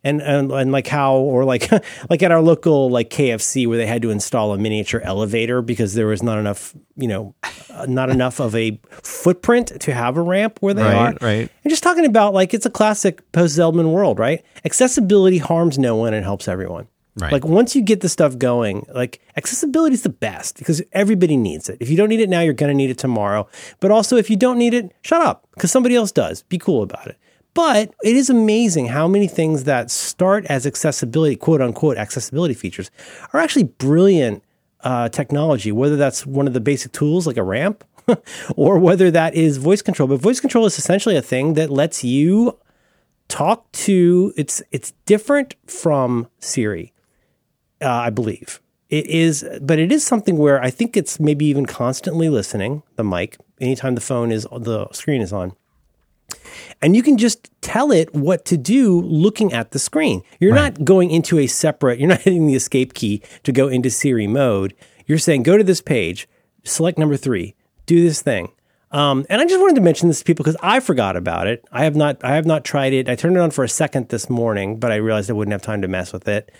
and, and and like how or like like at our local like KFC where they had to install a miniature elevator because there was not enough you know uh, not enough of a footprint to have a ramp where they Right, are right. and just talking about like it's a classic post Zeldman world right accessibility harms no one and helps everyone Right. like once you get the stuff going like accessibility is the best because everybody needs it. If you don't need it now you're going to need it tomorrow. But also if you don't need it shut up because somebody else does. Be cool about it. But it is amazing how many things that start as accessibility, quote unquote, accessibility features are actually brilliant uh, technology, whether that's one of the basic tools like a ramp or whether that is voice control. But voice control is essentially a thing that lets you talk to it's it's different from Siri, uh, I believe. It is, but it is something where I think it's maybe even constantly listening the mic anytime the phone is the screen is on and you can just tell it what to do looking at the screen. You're not going into a separate, you're not hitting the escape key to go into Siri mode. You're saying, go to this page, select number three, do this thing. Um, and I just wanted to mention this to people because I forgot about it. I have not, I have not tried it. I turned it on for a second this morning, but I realized I wouldn't have time to mess with it.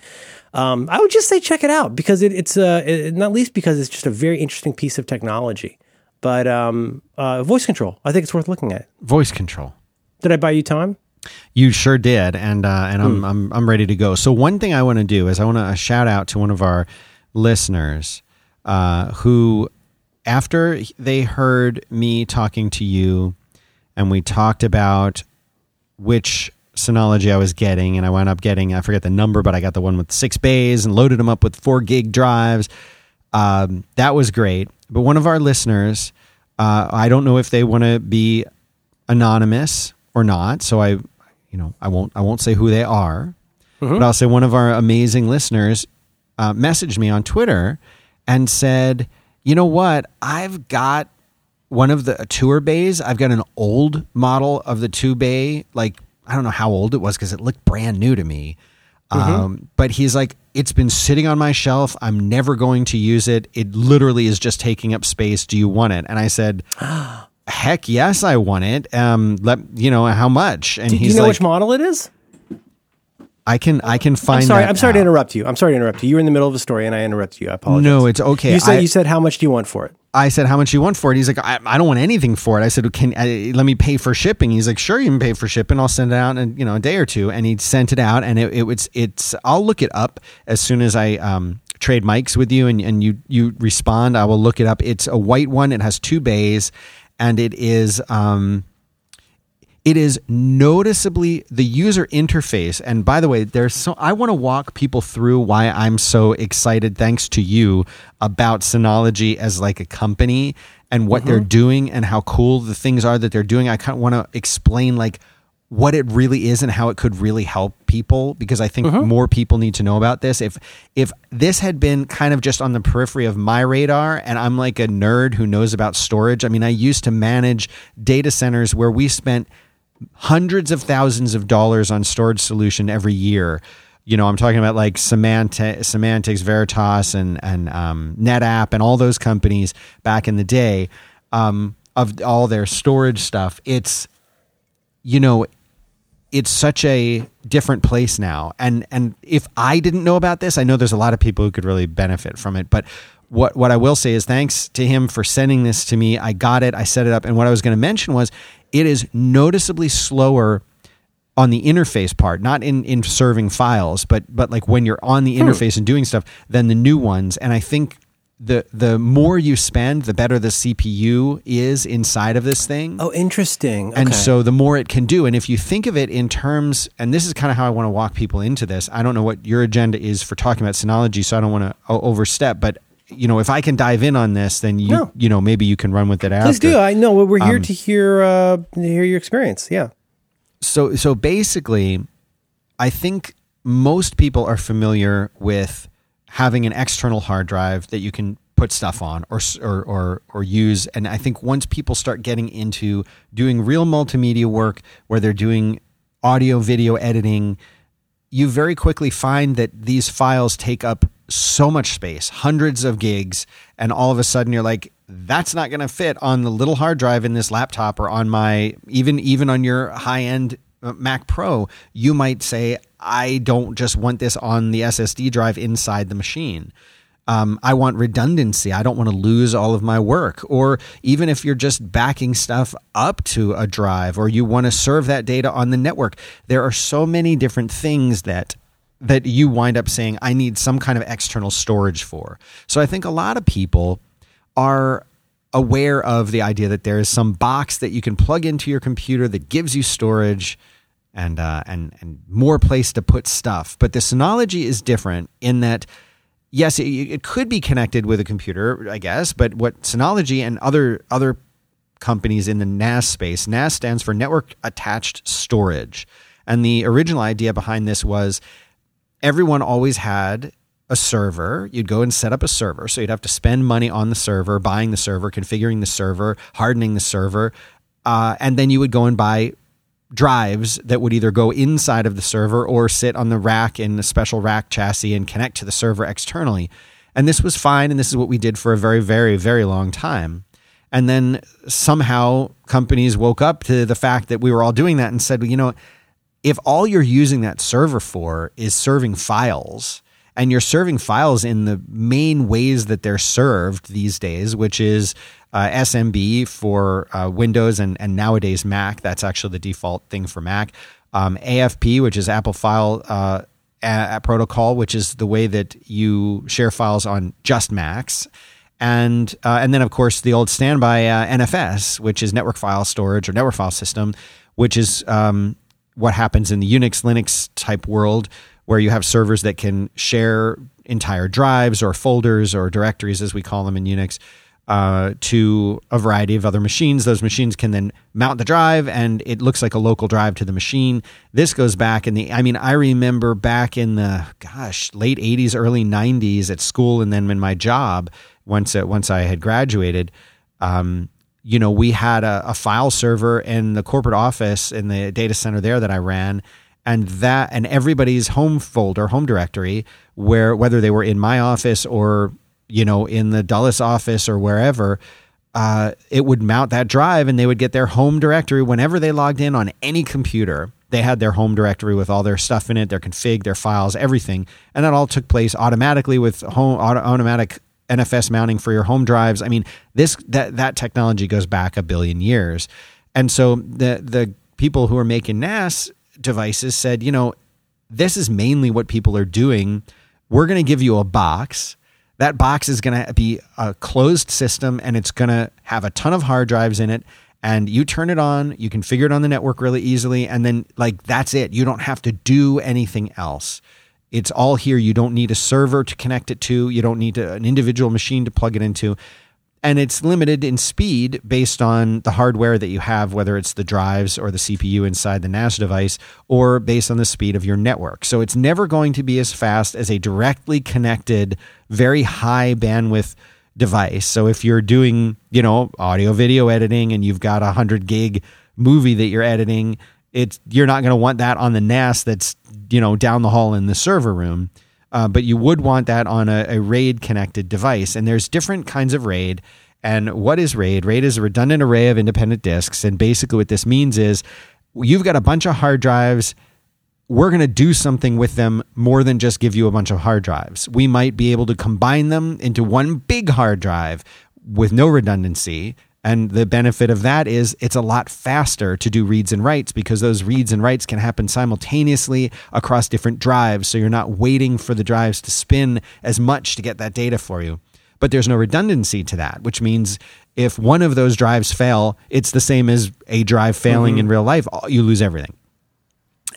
Um, I would just say check it out because it, it's uh, it, not least because it's just a very interesting piece of technology. But um, uh, voice control, I think it's worth looking at. Voice control. Did I buy you time? You sure did, and uh, and I'm I'm I'm ready to go. So one thing I want to do is I want to shout out to one of our listeners uh, who, after they heard me talking to you, and we talked about which Synology I was getting, and I wound up getting I forget the number, but I got the one with six bays and loaded them up with four gig drives. Um, that was great. But one of our listeners, uh, I don't know if they want to be anonymous or not, so I, you know, I won't I won't say who they are, but I'll say one of our amazing listeners uh, messaged me on Twitter and said, you know what, I've got one of the tour bays. I've got an old model of the two bay, like I don't know how old it was because it looked brand new to me. Um, but he's like, it's been sitting on my shelf. I'm never going to use it. It literally is just taking up space. Do you want it? And I said, heck yes, I want it. Um, let you know how much. And do he's you know like, which model it is? I can, I can find. I'm sorry. I'm sorry to interrupt you. I'm sorry to interrupt you. You were in the middle of a story and I interrupted you. I apologize. No, it's okay. You said I- you said how much do you want for it? I said, "How much do you want for it?" He's like, "I, I don't want anything for it." I said, "Can I, let me pay for shipping?" He's like, "Sure, you can pay for shipping. I'll send it out in you know a day or two. And he sent it out, and it, it was it's. I'll look it up as soon as I um, trade mics with you, and and you you respond. I will look it up. It's a white one. It has two bays, and it is. Um, it is noticeably the user interface. And by the way there's so i want to walk people through why i'm so excited thanks to you about synology as like a company and what they're mm-hmm. doing and how cool the things are that they're doing. I kind of want to explain like what it really is and how it could really help people because i think mm-hmm. more people need to know about this. If if this had been kind of just on the periphery of my radar and i'm like a nerd who knows about storage i mean i used to manage data centers where we spent hundreds of thousands of dollars on storage solution every year. You know, I'm talking about like Semanta- Symantec, Veritas, and and um, NetApp, and all those companies back in the day um, of all their storage stuff. It's you know, it's such a different place now. And and if I didn't know about this, I know there's a lot of people who could really benefit from it. But what what I will say is thanks to him for sending this to me. I got it. I set it up. And what I was going to mention was it is noticeably slower on the interface part, not in, in serving files, but but like when you're on the hmm. interface and doing stuff than the new ones. And I think the the more you spend, the better the CPU is inside of this thing. Oh, interesting. And Okay. so the more it can do. And if you think of it in terms, and this is kind of how I want to walk people into this. I don't know what your agenda is for talking about Synology, so I don't want to overstep. But you know, if I can dive in on this, then you No. you know maybe you can run with it after. Please do. I know we're Um, here to hear uh, to hear your experience. Yeah. so so basically i think most people are familiar with having an external hard drive that you can put stuff on or or or, or use and i think once people start getting into doing real multimedia work where they're doing audio video editing you very quickly find that these files take up so much space, hundreds of gigs, and all of a sudden you're like, that's not going to fit on the little hard drive in this laptop or on my even even on your high end Mac Pro. You might say, I don't just want this on the SSD drive inside the machine. Um, I want redundancy. I don't want to lose all of my work. Or even if you're just backing stuff up to a drive or you want to serve that data on the network, there are so many different things that that you wind up saying I need some kind of external storage for. So I think a lot of people are aware of the idea that there is some box that you can plug into your computer that gives you storage and uh, and and more place to put stuff. But the Synology is different in that yes, it, it could be connected with a computer, I guess. But what Synology and other other companies in the NAS space, NAS stands for Network Attached Storage, and the original idea behind this was everyone always had a server. You'd go and set up a server. So you'd have to spend money on the server, buying the server, configuring the server, hardening the server. Uh, and then you would go and buy drives that would either go inside of the server or sit on the rack in a special rack chassis and connect to the server externally. And this was fine. And this is what we did for a very, very, very long time. And then somehow companies woke up to the fact that we were all doing that and said, well, you know, if all you're using that server for is serving files, and you're serving files in the main ways that they're served these days, which is uh, SMB for uh, Windows and, and nowadays Mac. That's actually the default thing for Mac. Um, AFP, which is Apple File uh, a- Protocol, which is the way that you share files on just Macs. And uh, and then of course the old standby uh, NFS, which is network file storage or network file system, which is um, what happens in the Unix Linux type world where you have servers that can share entire drives or folders or directories, as we call them in Unix, uh, to a variety of other machines. Those machines can then mount the drive, and it looks like a local drive to the machine. This goes back in the, I mean, I remember back in the, gosh, late 80s, early 90s at school, and then in my job, once, uh, once I had graduated, um, you know, we had a, a file server in the corporate office in the data center there that I ran and that and everybody's home folder, home directory, where whether they were in my office or you know in the Dulles office or wherever, uh, it would mount that drive and they would get their home directory whenever they logged in on any computer. They had their home directory with all their stuff in it, their config, their files, everything, and that all took place automatically with home auto, automatic NFS mounting for your home drives. I mean, this that that technology goes back a billion years, and so the the people who are making NAS devices said, you know, this is mainly what people are doing. We're going to give you a box. That box is going to be a closed system and it's going to have a ton of hard drives in it. And you turn it on, you configure it on the network really easily. And then, like, that's it. You don't have to do anything else. It's all here. You don't need a server to connect it to, you don't need an individual machine to plug it into and it's limited in speed based on the hardware that you have, whether it's the drives or the CPU inside the NAS device, or based on the speed of your network. So it's never going to be as fast as a directly connected, very high bandwidth device. So if you're doing, you know, audio video editing and you've got a hundred gig movie that you're editing, it's you're not going to want that on the NAS that's you know down the hall in the server room. Uh, but you would want that on a, a RAID connected device. And there's different kinds of RAID. And what is RAID? RAID is a redundant array of independent disks. And basically, what this means is you've got a bunch of hard drives. We're going to do something with them more than just give you a bunch of hard drives. We might be able to combine them into one big hard drive with no redundancy. And the benefit of that is it's a lot faster to do reads and writes because those reads and writes can happen simultaneously across different drives. So you're not waiting for the drives to spin as much to get that data for you. but there's no redundancy to that, which means if one of those drives fail, it's the same as a drive failing in real life. You lose everything.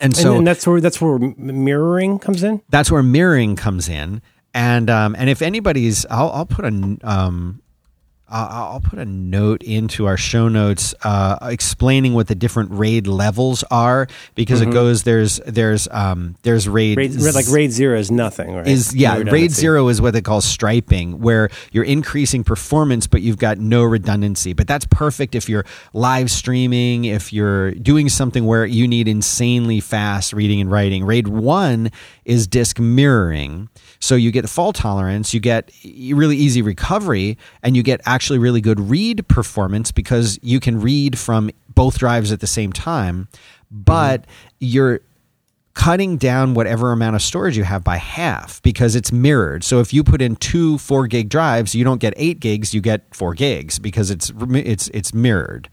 And so and that's where that's where mirroring comes in. that's where mirroring comes in. And um, and if anybody's, I'll, I'll put a um, I'll I'll put a note into our show notes uh, explaining what the different raid levels are because it goes there's there's um, there's raid, Mm-hmm. Raid, like raid zero is nothing, right? is yeah No raid zero is what they call striping where you're increasing performance but you've got no redundancy but that's perfect if you're live streaming if you're doing something where you need insanely fast reading and writing raid one is disk mirroring so you get fault tolerance you get really easy recovery and you get actually really good read performance because you can read from both drives at the same time but you're cutting down whatever amount of storage you have by half because it's mirrored. So if you put in two four gig drives, you don't get eight gigs, you get four gigs because it's it's it's mirrored.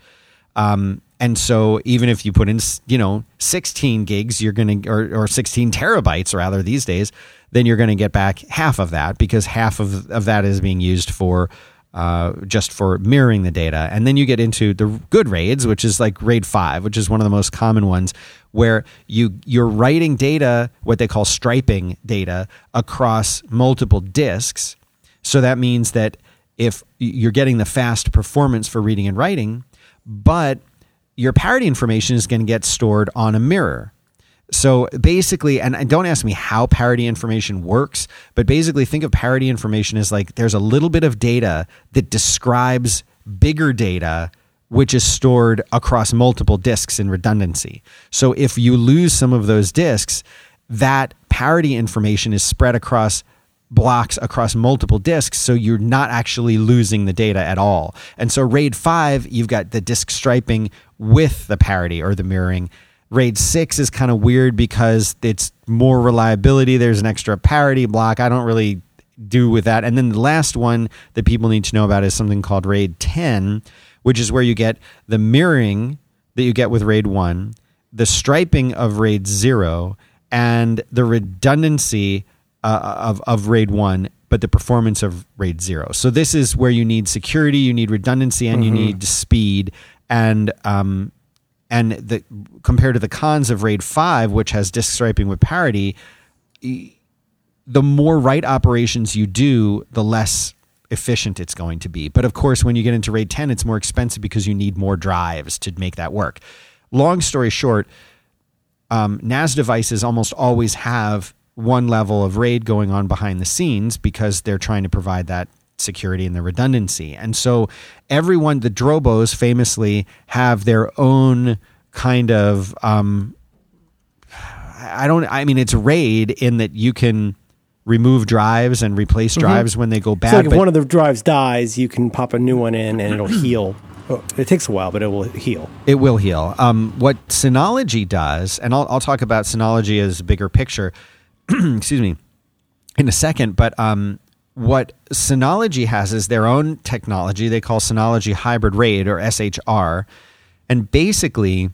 Um, and so even if you put in you know 16 gigs, you're gonna or, or 16 terabytes rather these days, then you're gonna get back half of that because half of, of that is being used for uh, just for mirroring the data. And then you get into the good raids, which is like RAID 5, which is one of the most common ones, where you you're writing data, what they call striping data, across multiple disks. So that means that if you're getting the fast performance for reading and writing, but your parity information is going to get stored on a mirror. So basically, and don't ask me how parity information works, but basically think of parity information as like there's a little bit of data that describes bigger data which is stored across multiple disks in redundancy. So if you lose some of those disks, that parity information is spread across blocks across multiple disks so you're not actually losing the data at all. And so RAID 5, you've got the disk striping with the parity or the mirroring. RAID 6 is kind of weird because it's more reliability. There's an extra parity block. I don't really do with that. And then the last one that people need to know about is something called RAID 10, which is where you get the mirroring that you get with RAID 1, the striping of RAID 0, and the redundancy uh, of, of RAID 1, but the performance of RAID 0. So this is where you need security, you need redundancy, and you need speed. And um, and the compared to the cons of RAID 5, which has disk striping with parity, the more write operations you do, the less efficient it's going to be. But of course, when you get into RAID 10, it's more expensive because you need more drives to make that work. Long story short, um, NAS devices almost always have one level of RAID going on behind the scenes because they're trying to provide that security and the redundancy. And so everyone, the Drobos famously have their own kind of, um, I don't, I mean, it's RAID in that you can remove drives and replace drives when they go bad. So like if one of the drives dies, you can pop a new one in and it'll heal. It takes a while, but it will heal. It will heal. Um, what Synology does, and I'll, I'll talk about Synology as a bigger picture, excuse me, in a second, but um, what Synology has is their own technology they call Synology Hybrid RAID or SHR. And basically,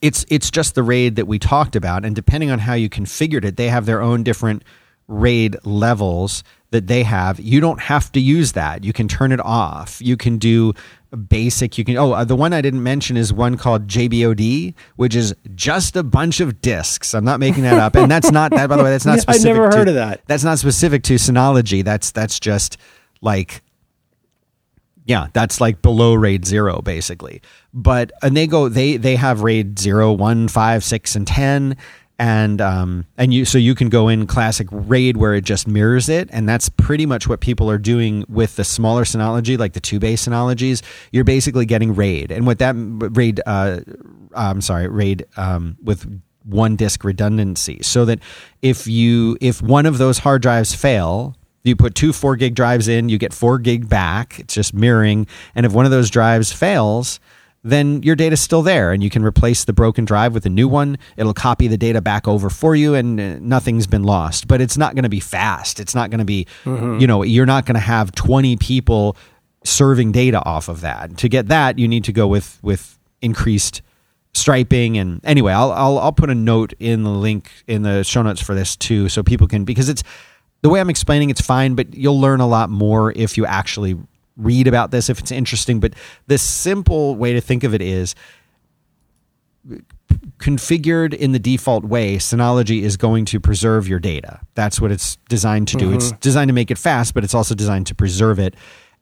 it's it's just the RAID that we talked about, and depending on how you configured it, they have their own different RAID levels that they have. You don't have to use that. You can turn it off. You can do basic. You can oh, uh, the one I didn't mention is one called JBOD, which is just a bunch of disks. I'm not making that up, and that's not that. By the way, that's not. Yeah, I've Specific never to- heard of that. That's not specific to Synology. That's that's just like yeah, that's like below RAID zero basically. But and they go they they have RAID zero, one, five, six, and ten. And um and you so you can go in classic RAID where it just mirrors it, and that's pretty much what people are doing with the smaller Synology, like the two base Synologies. You're basically getting RAID, and what that RAID uh, I'm sorry, RAID um, with one disk redundancy, so that if you if one of those hard drives fail, you put two four gig drives in, you get four gig back. It's just mirroring. And if one of those drives fails, then your data's still there and you can replace the broken drive with a new one. It'll copy the data back over for you and uh, nothing's been lost. But it's not going to be fast. It's not going to be, you know, you're not going to have 20 people serving data off of that. To get that, you need to go with with increased striping and anyway, I'll I'll I'll put a note in the link in the show notes for this too so people can because it's the way I'm explaining it's fine, but you'll learn a lot more if you actually read about this if it's interesting. But the simple way to think of it is configured in the default way, Synology is going to preserve your data. That's what it's designed to do. Mm-hmm. It's designed to make it fast, but it's also designed to preserve it.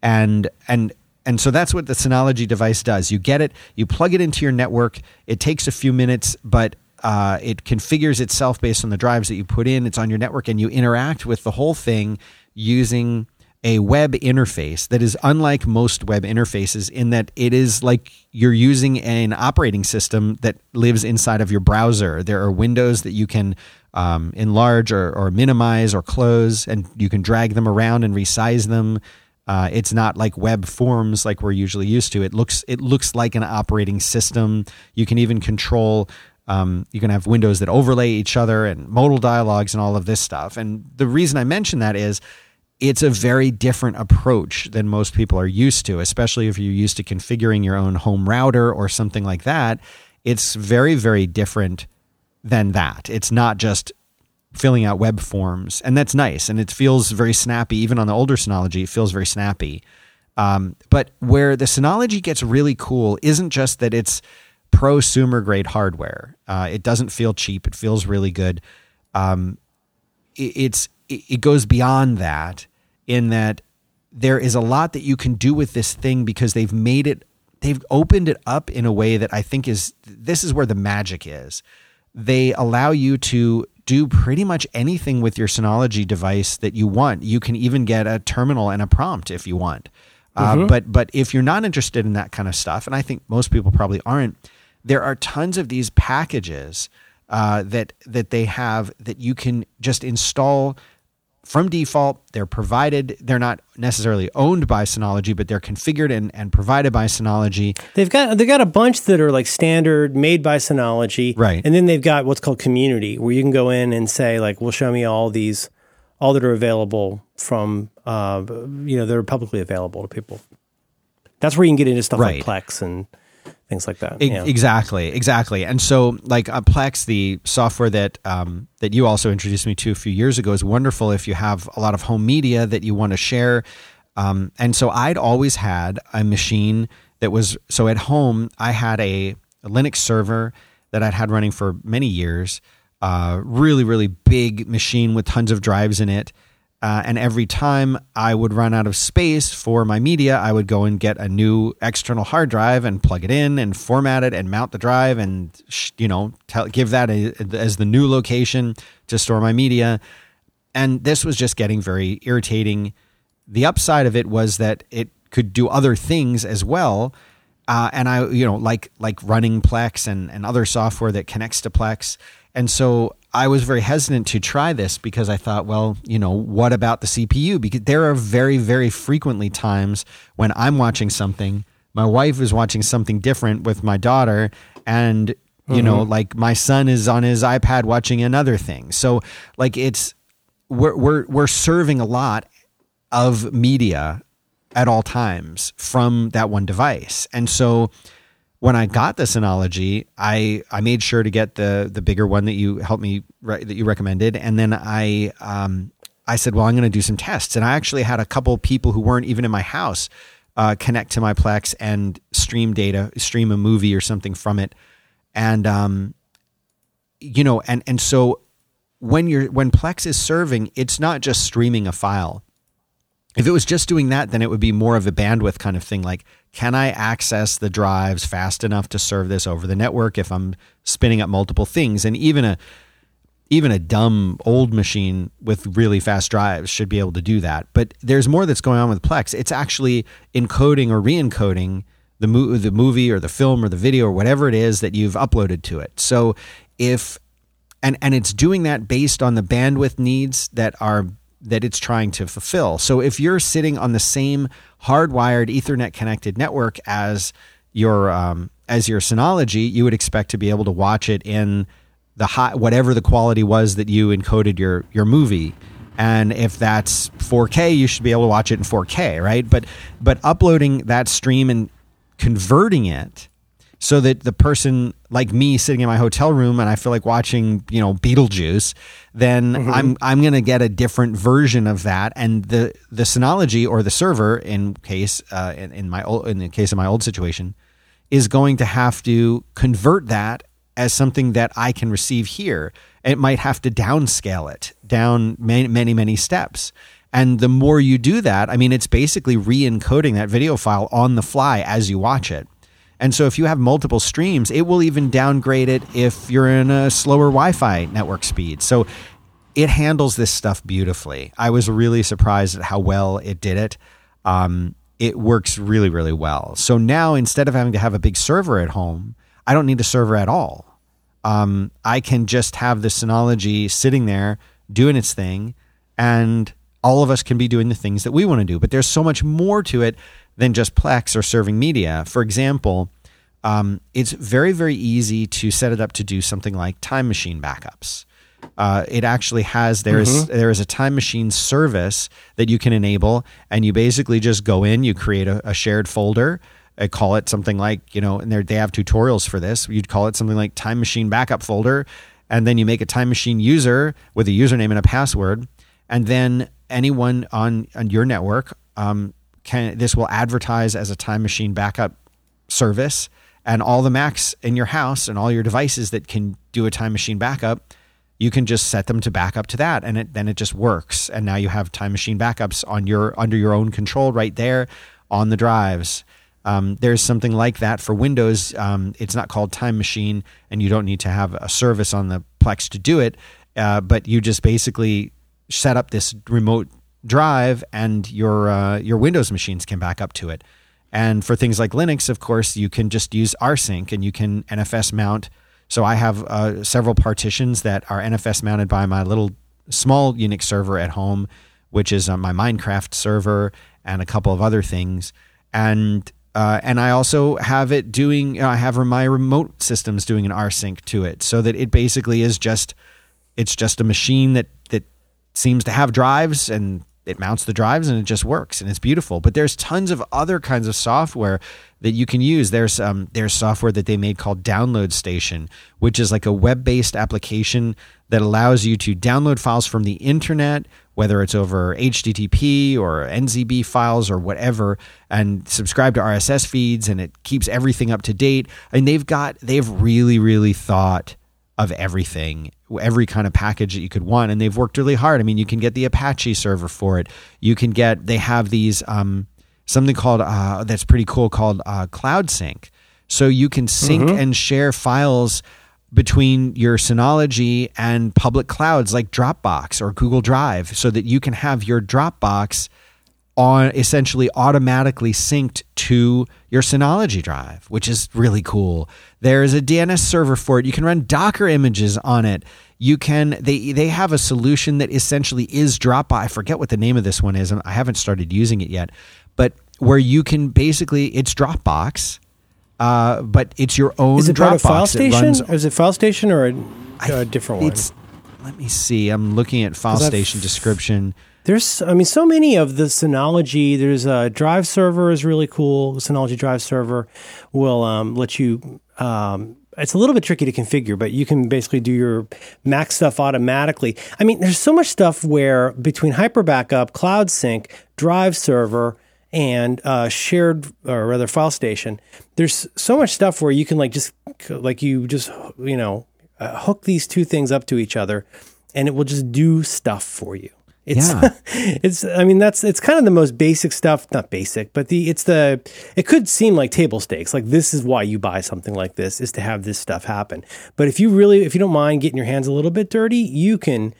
And and and so that's what the Synology device does. You get it, you plug it into your network. It takes a few minutes, but uh, it configures itself based on the drives that you put in. It's on your network, and you interact with the whole thing using a web interface that is unlike most web interfaces in that it is like you're using an operating system that lives inside of your browser. There are windows that you can um, enlarge or, or, minimize or close, and you can drag them around and resize them. Uh, it's not like web forms like we're usually used to. It looks it looks like an operating system. You can even control. Um, you can have windows that overlay each other and modal dialogues and all of this stuff. And the reason I mention that is it's a very different approach than most people are used to, especially if you're used to configuring your own home router or something like that. It's very, very different than that. It's not just filling out web forms, and that's nice, and it feels very snappy. Even on the older Synology, it feels very snappy. Um, but where the Synology gets really cool isn't just that it's prosumer grade hardware. Uh, it doesn't feel cheap. It feels really good. Um, it's it goes beyond that in that there is a lot that you can do with this thing because they've made it they've opened it up in a way that I think is this is where the magic is. They allow you to do pretty much anything with your Synology device that you want. You can even get a terminal and a prompt if you want. Uh, mm-hmm. Uh, but but if you're not interested in that kind of stuff, and I think most people probably aren't, there are tons of these packages uh, that that they have that you can just install from default. They're provided. They're not necessarily owned by Synology, but they're configured and, and provided by Synology. They've got they've got a bunch that are like standard, made by Synology, right? And then they've got what's called Community, where you can go in and say like, "Well, show me all these, all that are available from, uh, you know, that are publicly available to people." That's where you can get into stuff right. like Plex and things like that. Yeah. Exactly, exactly. And so, like uh, Plex, the software that um, that you also introduced me to a few years ago, is wonderful if you have a lot of home media that you want to share. Um, and so, I'd always had a machine that was so at home. I had a, a Linux server that I'd had running for many years. Uh, really, really big machine with tons of drives in it. Uh, and every time I would run out of space for my media, I would go and get a new external hard drive and plug it in and format it and mount the drive and you know tell, give that a, as the new location to store my media. And this was just getting very irritating. The upside of it was that it could do other things as well. Uh, and I, you know, like like running Plex and, and other software that connects to Plex. And so I was very hesitant to try this because I thought, well, you know, what about the CPU? Because there are very, very frequently times when I'm watching something, my wife is watching something different with my daughter, and you mm-hmm. know, like my son is on his iPad watching another thing. So, like, it's we're we're we're serving a lot of media at all times from that one device, and so when I got the Synology, I I made sure to get the the bigger one that you helped me re- that you recommended, and then I um I said, well, I'm going to do some tests, and I actually had a couple people who weren't even in my house uh, connect to my Plex and stream data, stream a movie or something from it, and um, you know, and and so when you're when Plex is serving, it's not just streaming a file. If it was just doing that, then it would be more of a bandwidth kind of thing. Like, can I access the drives fast enough to serve this over the network if I'm spinning up multiple things? And even a even a dumb old machine with really fast drives should be able to do that. But there's more that's going on with Plex. It's actually encoding or re-encoding the mo- the movie or the film or the video or whatever it is that you've uploaded to it. So if and and it's doing that based on the bandwidth needs that are that it's trying to fulfill. So if you're sitting on the same hardwired Ethernet connected network as your um, as your Synology, you would expect to be able to watch it in the high whatever the quality was that you encoded your your movie. And if that's 4K, you should be able to watch it in 4K, right? But but uploading that stream and converting it so that the person like me sitting in my hotel room and I feel like watching, you know, Beetlejuice, then Mm-hmm. I'm I'm going to get a different version of that and the the Synology or the server in case uh, in, in my old, in the case of my old situation is going to have to convert that as something that I can receive here. It might have to downscale it down many, many, many steps. And the more you do that, I mean, it's basically re encoding that video file on the fly as you watch it. And so if you have multiple streams, it will even downgrade it if you're in a slower Wi Fi network speed. So it handles this stuff beautifully. I was really surprised at how well it did it. Um, it works really, really well. So now instead of having to have a big server at home, I don't need a server at all. Um, I can just have the Synology sitting there doing its thing, and all of us can be doing the things that we want to do. But there's so much more to it than just Plex or serving media. For example, um, it's very, very easy to set it up to do something like time machine backups. Uh, it actually has there is- there is a time machine service that you can enable, and you basically just go in, you create a, a shared folder, uh, call it something like you know, and they have tutorials for this. You'd call it something like time machine backup folder, and then you make a time machine user with a username and a password, and then anyone on on your network um, can this will advertise as a time machine backup service and all the Macs in your house and all your devices that can do a time machine backup, you can just set them to backup to that and it, then it just works. And now you have time machine backups on your under your own control right there on the drives. Um, there's something like that for Windows. Um, it's not called Time Machine, and you don't need to have a service on the Plex to do it. Uh, but you just basically set up this remote drive, and your uh, your Windows machines can back up to it. And for things like Linux, of course, you can just use rsync, and you can NFS mount. So I have uh, several partitions that are NFS mounted by my little small Unix server at home, which is uh, my Minecraft server and a couple of other things. And uh, and I also have it doing. I have my remote systems doing an rsync to it, so that it basically is just it's just a machine that that seems to have drives and it mounts the drives and it just works and it's beautiful. But there's tons of other kinds of software that you can use. There's um there's software that they made called Download Station, which is like a web-based application that allows you to download files from the internet, whether it's over HTTP or NZB files or whatever, and subscribe to RSS feeds, and it keeps everything up to date. And they've got they've really really thought of everything, every kind of package that you could want, and they've worked really hard. I mean, you can get the Apache server for it. You can get they have these um, something called uh, that's pretty cool called uh, Cloud Sync, so you can sync and share files between your Synology and public clouds like Dropbox or Google Drive, so that you can have your Dropbox on essentially automatically synced to your Synology drive, which is really cool. There's a DNS server for it. You can run Docker images on it. You can they they have a solution that essentially is Dropbox. I forget what the name of this one is. I haven't started using it yet, but where you can basically it's Dropbox, uh, but it's your own. Is it Dropbox. File Station? runs- is it File Station or a, I a different one? It's let me see. I'm looking at File Station description. There's, I mean, so many of the Synology. There's a Drive server is really cool. The Synology Drive server will um, let you. Um, it's a little bit tricky to configure, but you can basically do your Mac stuff automatically. I mean, there's so much stuff where between Hyper Backup, Cloud Sync, Drive server, and uh, shared or rather File Station, there's so much stuff where you can like just like you just you know uh, hook these two things up to each other, and it will just do stuff for you. It's, Yeah. it's, I mean, that's, it's kind of the most basic stuff, not basic, but the, it's the, it could seem like table stakes. Like this is why you buy something like this is to have this stuff happen. But if you really, if you don't mind getting your hands a little bit dirty, you can,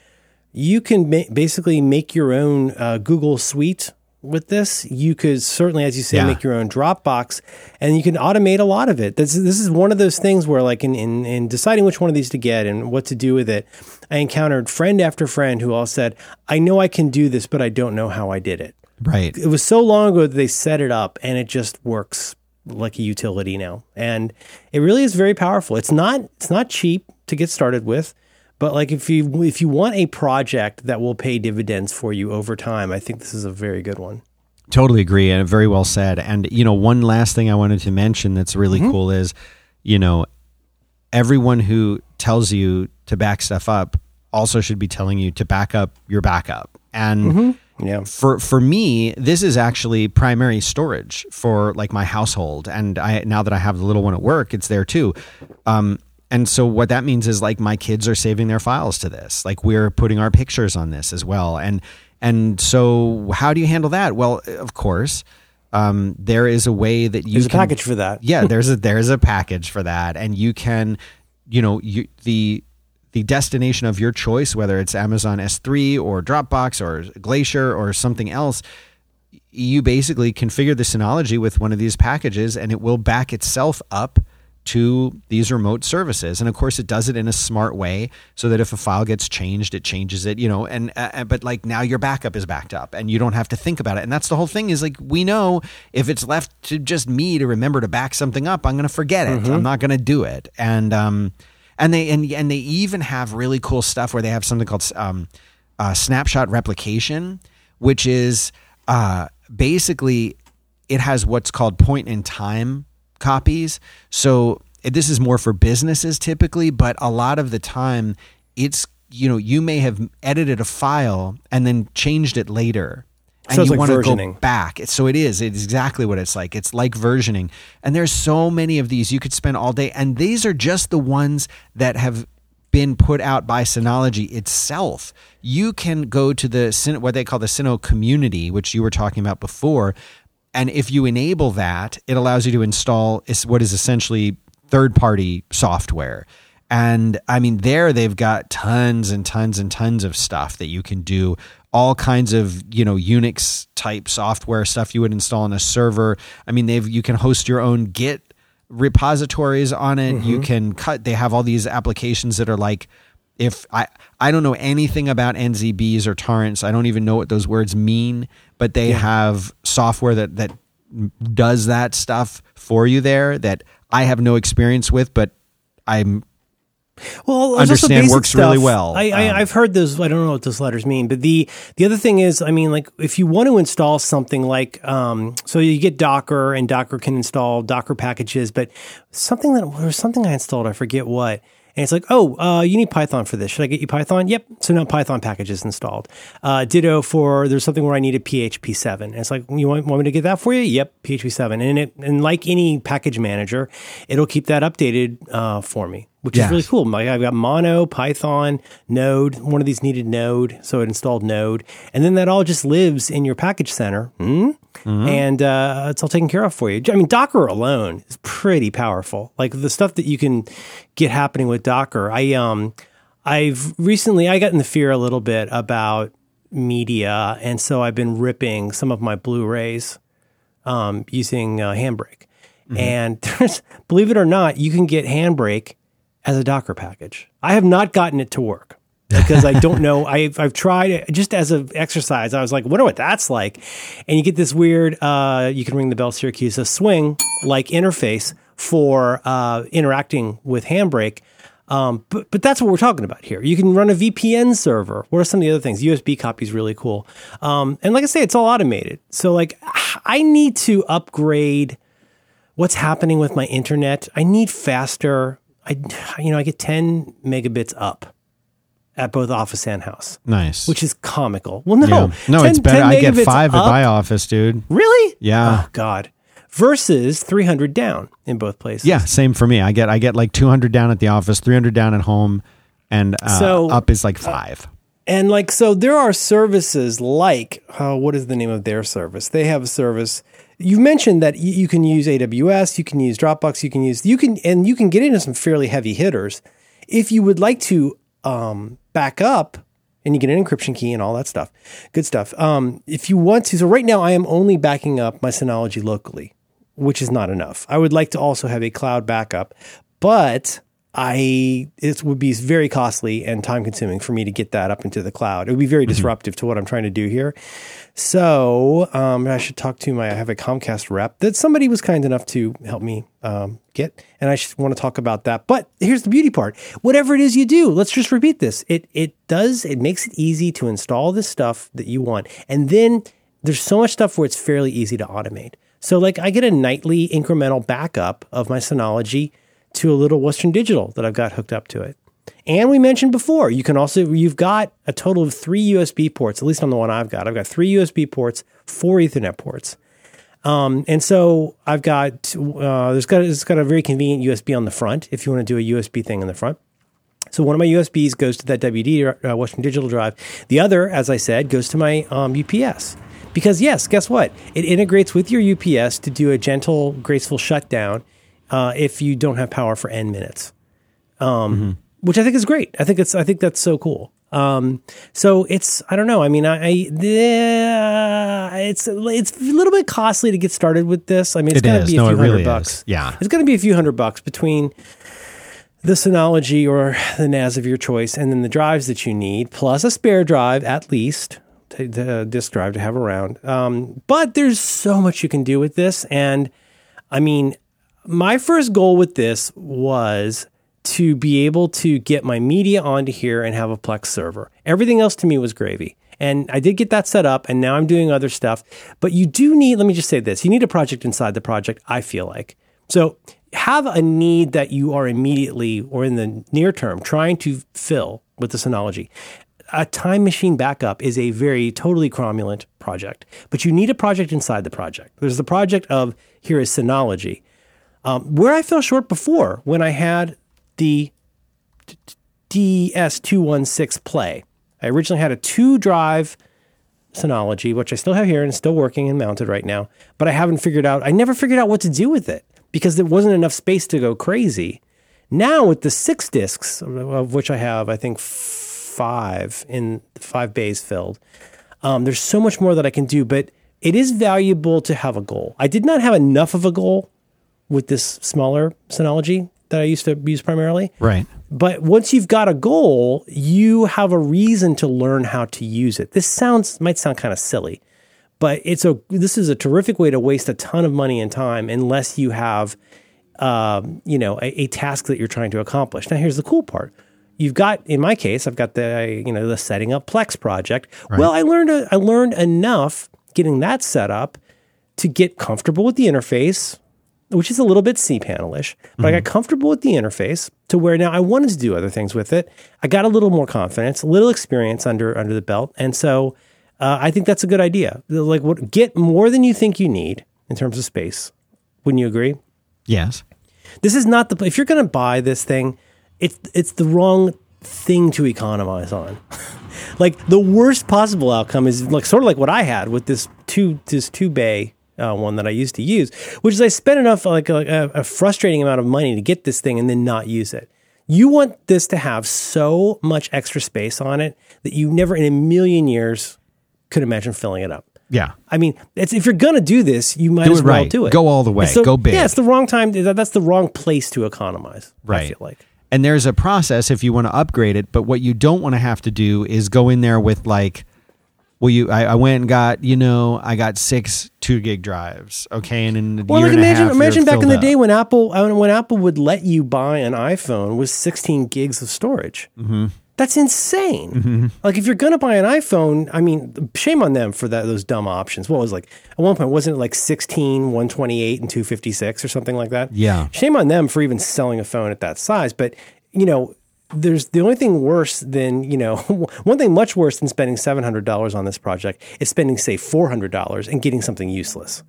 you can ma- basically make your own uh, Google Suite with this. You could certainly, as you say, Yeah. make your own Dropbox, and you can automate a lot of it. This, this is one of those things where, like, in, in in deciding which one of these to get and what to do with it, I encountered friend after friend who all said, "I know I can do this, but I don't know how I did it." Right. It was so long ago that they set it up, and it just works like a utility now, and it really is very powerful. It's not it's not cheap to get started with. But like if you if you want a project that will pay dividends for you over time, I think this is a very good one. Totally agree, and very well said. And you know, one last thing I wanted to mention that's really cool is you know, everyone who tells you to back stuff up also should be telling you to back up your backup. And Yeah. for for me, this is actually primary storage for like my household. And I now that I have the little one at work, it's there too. Um, and so what that means is like my kids are saving their files to this. Like we're putting our pictures on this as well. And and so how do you handle that? Well, of course, um, there is a way that you There's a can, package for that. yeah, there's a there's a package for that, and you can, you know, you the the destination of your choice, whether it's Amazon S3 or Dropbox or Glacier or something else, you basically configure the Synology with one of these packages, and it will back itself up to these remote services. And of course it does it in a smart way so that if a file gets changed it changes it you know and uh, but like now your backup is backed up and you don't have to think about it. And that's the whole thing is like we know if it's left to just me to remember to back something up i'm going to forget it. I'm not going to do it. And um and they and and they even have really cool stuff where they have something called um uh, snapshot replication which is uh basically it has what's called point in time copies. So eh, this is more for businesses typically, but a lot of the time it's you know you may have edited a file and then changed it later. And So you like want to go back. So it is. It's exactly what it's like. It's like versioning. And there's so many of these you could spend all day. And these are just the ones that have been put out by Synology itself. You can go to the what they call the SynoCommunity, which you were talking about before, and if you enable that, it allows you to install what is essentially third party software. And I mean, there they've got tons and tons and tons of stuff that you can do. All kinds of you know Unix type software stuff you would install on a server. I mean, they've you can host your own Git repositories on it. You mm-hmm. can cut. They have all these applications that are like if I I don't know anything about NZBs or torrents. I don't even know what those words mean, but they have software that that does that stuff for you there that I have no experience with, but I'm Well, understand works really well. I, I, Um, I've heard those. I don't know what those letters mean, but the the other thing is, I mean, like if you want to install something like, um, so you get Docker, and Docker can install Docker packages, but something that there was something I installed, I forget what. And it's like, oh, uh, you need Python for this. Should I get you Python? Yep. So now Python package is installed. Uh, ditto for there's something where I needed PHP seven. And it's like, you want, want me to get that for you? Yep, PHP seven. And it and like any package manager, it'll keep that updated uh, for me which is really cool. Like I've got Mono, Python, Node. One of these needed Node, so it installed Node, and then that all just lives in your package center, hmm? and uh, it's all taken care of for you. I mean, Docker alone is pretty powerful. Like the stuff that you can get happening with Docker. I um, I've recently I got in the fear a little bit about media, and so I've been ripping some of my Blu-rays um, using uh, Handbrake. And there's, believe it or not, you can get Handbrake as a Docker package. I have not gotten it to work because I don't know. I've, I've tried it just as an exercise. I was like, wonder what that's like. And you get this weird, uh, you can ring the bell Syracuse, a swing like interface for uh, interacting with Handbrake. Um, but, but that's what we're talking about here. You can run a VPN server. What are some of the other things? USB copy is really cool. Um, and like I say, it's all automated. So like I need to upgrade what's happening with my internet. I need faster. I, you know, I get 10 megabits up at both office and house, nice. which is comical. Well, no, yeah. no, 10 it's better. I get five at my office, dude. Really? Yeah. Oh God. Versus 300 down in both places. Yeah, same for me. I get I get like 200 down at the office, 300 down at home, and uh, So- up is like five. And like, so there are services like, uh, what is the name of their service? They have a service. You mentioned that you can use AWS, you can use Dropbox, you can use, you can, and you can get into some fairly heavy hitters. If you would like to um, back up and you get an encryption key and all that stuff, good stuff. Um, if you want to, so right now I am only backing up my Synology locally, which is not enough. I would like to also have a cloud backup, but I it would be very costly and time consuming for me to get that up into the cloud. It would be very disruptive to what I'm trying to do here. So um, I should talk to my. I have a Comcast rep that somebody was kind enough to help me um, get, and I just want to talk about that. But here's the beauty part: whatever it is you do, let's just repeat this. It it does it makes it easy to install the stuff that you want, and then there's so much stuff where it's fairly easy to automate. So like I get a nightly incremental backup of my Synology to a little Western Digital that I've got hooked up to it. And we mentioned before, you can also, you've got a total of three USB ports, at least on the one I've got. I've got three USB ports, four Ethernet ports. Um, and so I've got, uh, there's got, it's got a very convenient USB on the front if you want to do a USB thing in the front. So one of my USBs goes to that WD uh, Western Digital drive. The other, as I said, goes to my um, UPS. Because yes, guess what? It integrates with your UPS to do a gentle, graceful shutdown uh, if you don't have power for n minutes. Um, mm-hmm which I think is great. I think it's I think that's so cool. Um, so it's I don't know. I mean, I, I it's it's a little bit costly to get started with this. I mean, it's it going to be a no, few hundred really bucks. Is. Yeah, it's going to be a few hundred bucks between the Synology or the NAS of your choice, and then the drives that you need, plus a spare drive at least, the disk drive to have around. Um, but there's so much you can do with this, and I mean, my first goal with this was to be able to get my media onto here and have a Plex server. Everything else to me was gravy. And I did get that set up, and now I'm doing other stuff. But you do need, let me just say this you need a project inside the project, I feel like. So have a need that you are immediately or in the near term trying to fill with the Synology. A time machine backup is a very totally cromulent project, but you need a project inside the project. There's the project of here is Synology. Um, where I fell short before when I had the DS216 Play. I originally had a two drive Synology, which I still have here and still working and mounted right now, but I haven't figured out, I never figured out what to do with it because there wasn't enough space to go crazy. Now, with the six discs, of which I have, I think, five in five bays filled, um, there's so much more that I can do, but it is valuable to have a goal. I did not have enough of a goal with this smaller Synology that I used to use primarily. Right. But once you've got a goal, you have a reason to learn how to use it. This sounds might sound kind of silly, but it's a this is a terrific way to waste a ton of money and time unless you have um, you know a, a task that you're trying to accomplish. Now here's the cool part. You've got in my case, I've got the you know the setting up Plex project. Right. Well, I learned a, I learned enough getting that set up to get comfortable with the interface, which is a little bit cPanelish, but mm-hmm. I got mm-hmm. comfortable with the interface to where now I wanted to do other things with it. I got a little more confidence, a little experience under under the belt, and so uh, I think that's a good idea. Like, what get more than you think you need in terms of space. Wouldn't you agree? Yes. This is not the if you're going to buy this thing, it's it's the wrong thing to economize on. like the worst possible outcome is like sort of like what I had with this two this two bay uh, one that I used to use, which is I spent enough like a, a frustrating amount of money to get this thing and then not use it. You want this to have so much extra space on it that you never in a million years could imagine filling it up. Yeah. I mean, if you're going to do this, you might do as well right. do it. Go all the way. The, Go big. Yeah, it's the wrong time. That's the wrong place to economize. Right. I feel like. And there's a process if you want to upgrade it, but what you don't want to have to do is go in there with like well, you, I, I, went and got, you know, I got six two gig drives. Okay, and in well, like imagine, half, imagine back in the up. day when Apple, when Apple would let you buy an iPhone with 16 gigs of storage. Mm-hmm. That's insane. Mm-hmm. Like if you're gonna buy an iPhone, I mean, shame on them for that those dumb options. What was like at one point wasn't it like 16, 128, and 256 or something like that? Yeah. Shame on them for even selling a phone at that size. But you know, there's the only thing worse than you know one thing much worse than spending seven hundred dollars on this project is spending say four hundred dollars and getting something useless.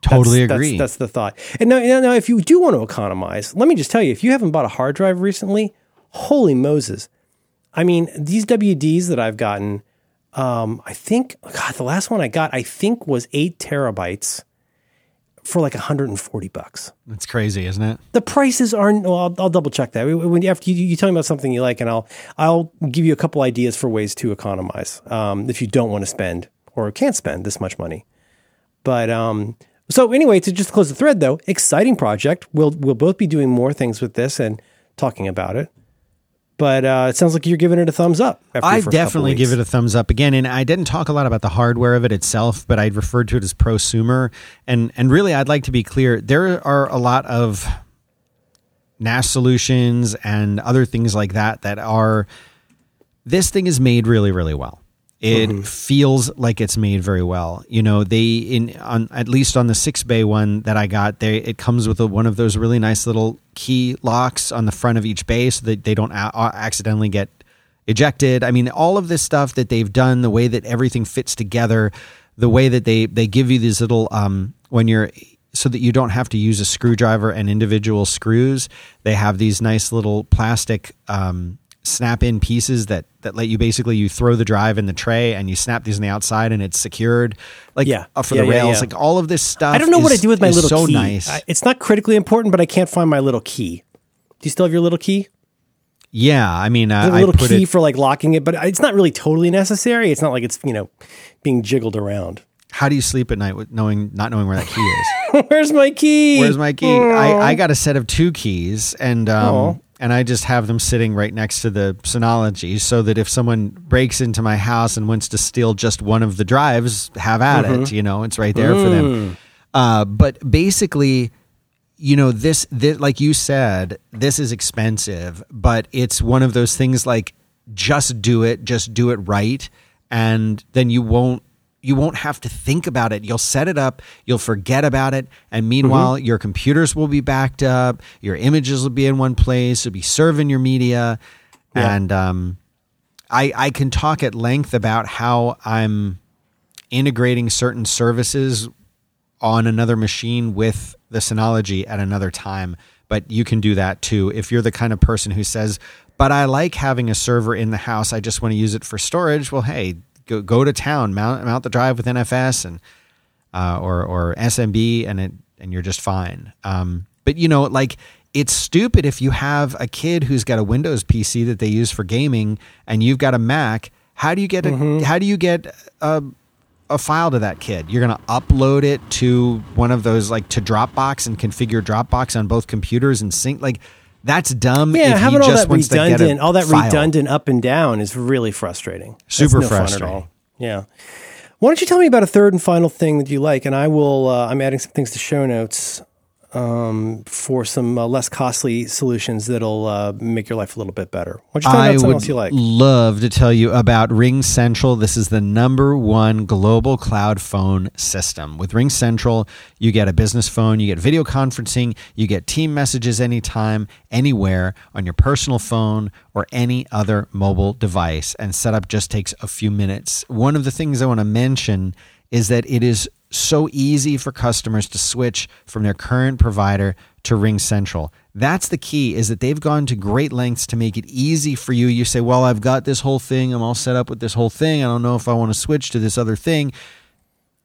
Totally that's, agree. That's, that's, the thought. And now, now, if you do want to economize, let me just tell you: if you haven't bought a hard drive recently, holy Moses! I mean, these WDs that I've gotten, um, I think God, the last one I got, I think was eight terabytes for like 140 bucks. That's crazy, isn't it? The prices aren't. Well, I'll, I'll double check that. When after you, you, tell me about something you like, and I'll I'll give you a couple ideas for ways to economize um, if you don't want to spend or can't spend this much money. But um, so anyway, to just close the thread though, exciting project. We'll we'll both be doing more things with this and talking about it but uh, it sounds like you're giving it a thumbs up. I definitely give it a thumbs up again, and I didn't talk a lot about the hardware of it itself, but I'd referred to it as prosumer, and and really, I'd like to be clear. There are a lot of NAS solutions and other things like that that are. This thing is made really, really well. It Mm-hmm. feels like it's made very well. You know, they in on at least on the six bay one that I got, they it comes with a, one of those really nice little key locks on the front of each bay, so that they don't a- accidentally get ejected. I mean, all of this stuff that they've done, the way that everything fits together, the way that they they give you these little um when you're so that you don't have to use a screwdriver and individual screws. They have these nice little plastic um, snap-in pieces that that let you basically you throw the drive in the tray and you snap these on the outside and it's secured. Like Yeah. uh, for Yeah, the rails, yeah. like all of this stuff. I don't know what I do with my little so key. nice. I- it's not critically important, but I can't find my little key. Do you still have your little key? yeah, I mean, I uh, have a little put key it. for like locking it, but it's not really totally necessary. It's not like it's you know being jiggled around. How do you sleep at night with knowing not knowing where that key is? Where's my key? Where's my key? I, I got a set of two keys and um. And I just have them sitting right next to the Synology so that if someone breaks into my house and wants to steal just one of the drives, have at Mm-hmm. it. You know, it's right there for Mm. them. Uh, but basically, you know, this, this like you said, this is expensive, but it's one of those things like just do it, just do it right, and then you won't you won't have to think about it. You'll set it up, you'll forget about it, and meanwhile, Mm-hmm. your computers will be backed up, your images will be in one place, you'll be serving your media, Yeah. and um, I I can talk at length about how I'm integrating certain services on another machine with the Synology at another time. But you can do that too if you're the kind of person who says, "But I like having a server in the house. I just want to use it for storage." Well, hey, go go to town, mount mount the drive with NFS and uh, or or SMB, and it and you're just fine. Um, but you know, like it's stupid if you have a kid who's got a Windows PC that they use for gaming, and you've got a Mac. How do you get a, how do you get a, a file to that kid? You're going to upload it to one of those like to Dropbox and configure Dropbox on both computers and sync. Like that's dumb. yeah, if having all just that wants to get a redundant, all that file. redundant up and down is really frustrating. Super no frustrating. Yeah. Why don't you tell me about a third and final thing that you like, and I will. Uh, I'm adding some things to show notes um, for some uh, less costly solutions that'll uh, make your life a little bit better. Why don't you tell I about something would else you like? love to tell you about Ring Central. This is the number one global cloud phone system. With Ring Central, you get a business phone, you get video conferencing, you get team messages anytime, anywhere on your personal phone or any other mobile device. And setup just takes a few minutes. One of the things I want to mention is that it is so easy for customers to switch from their current provider to Ring Central. That's the key is that they've gone to great lengths to make it easy for you. You say, "Well, I've got this whole thing. I'm all set up with this whole thing. I don't know if I want to switch to this other thing."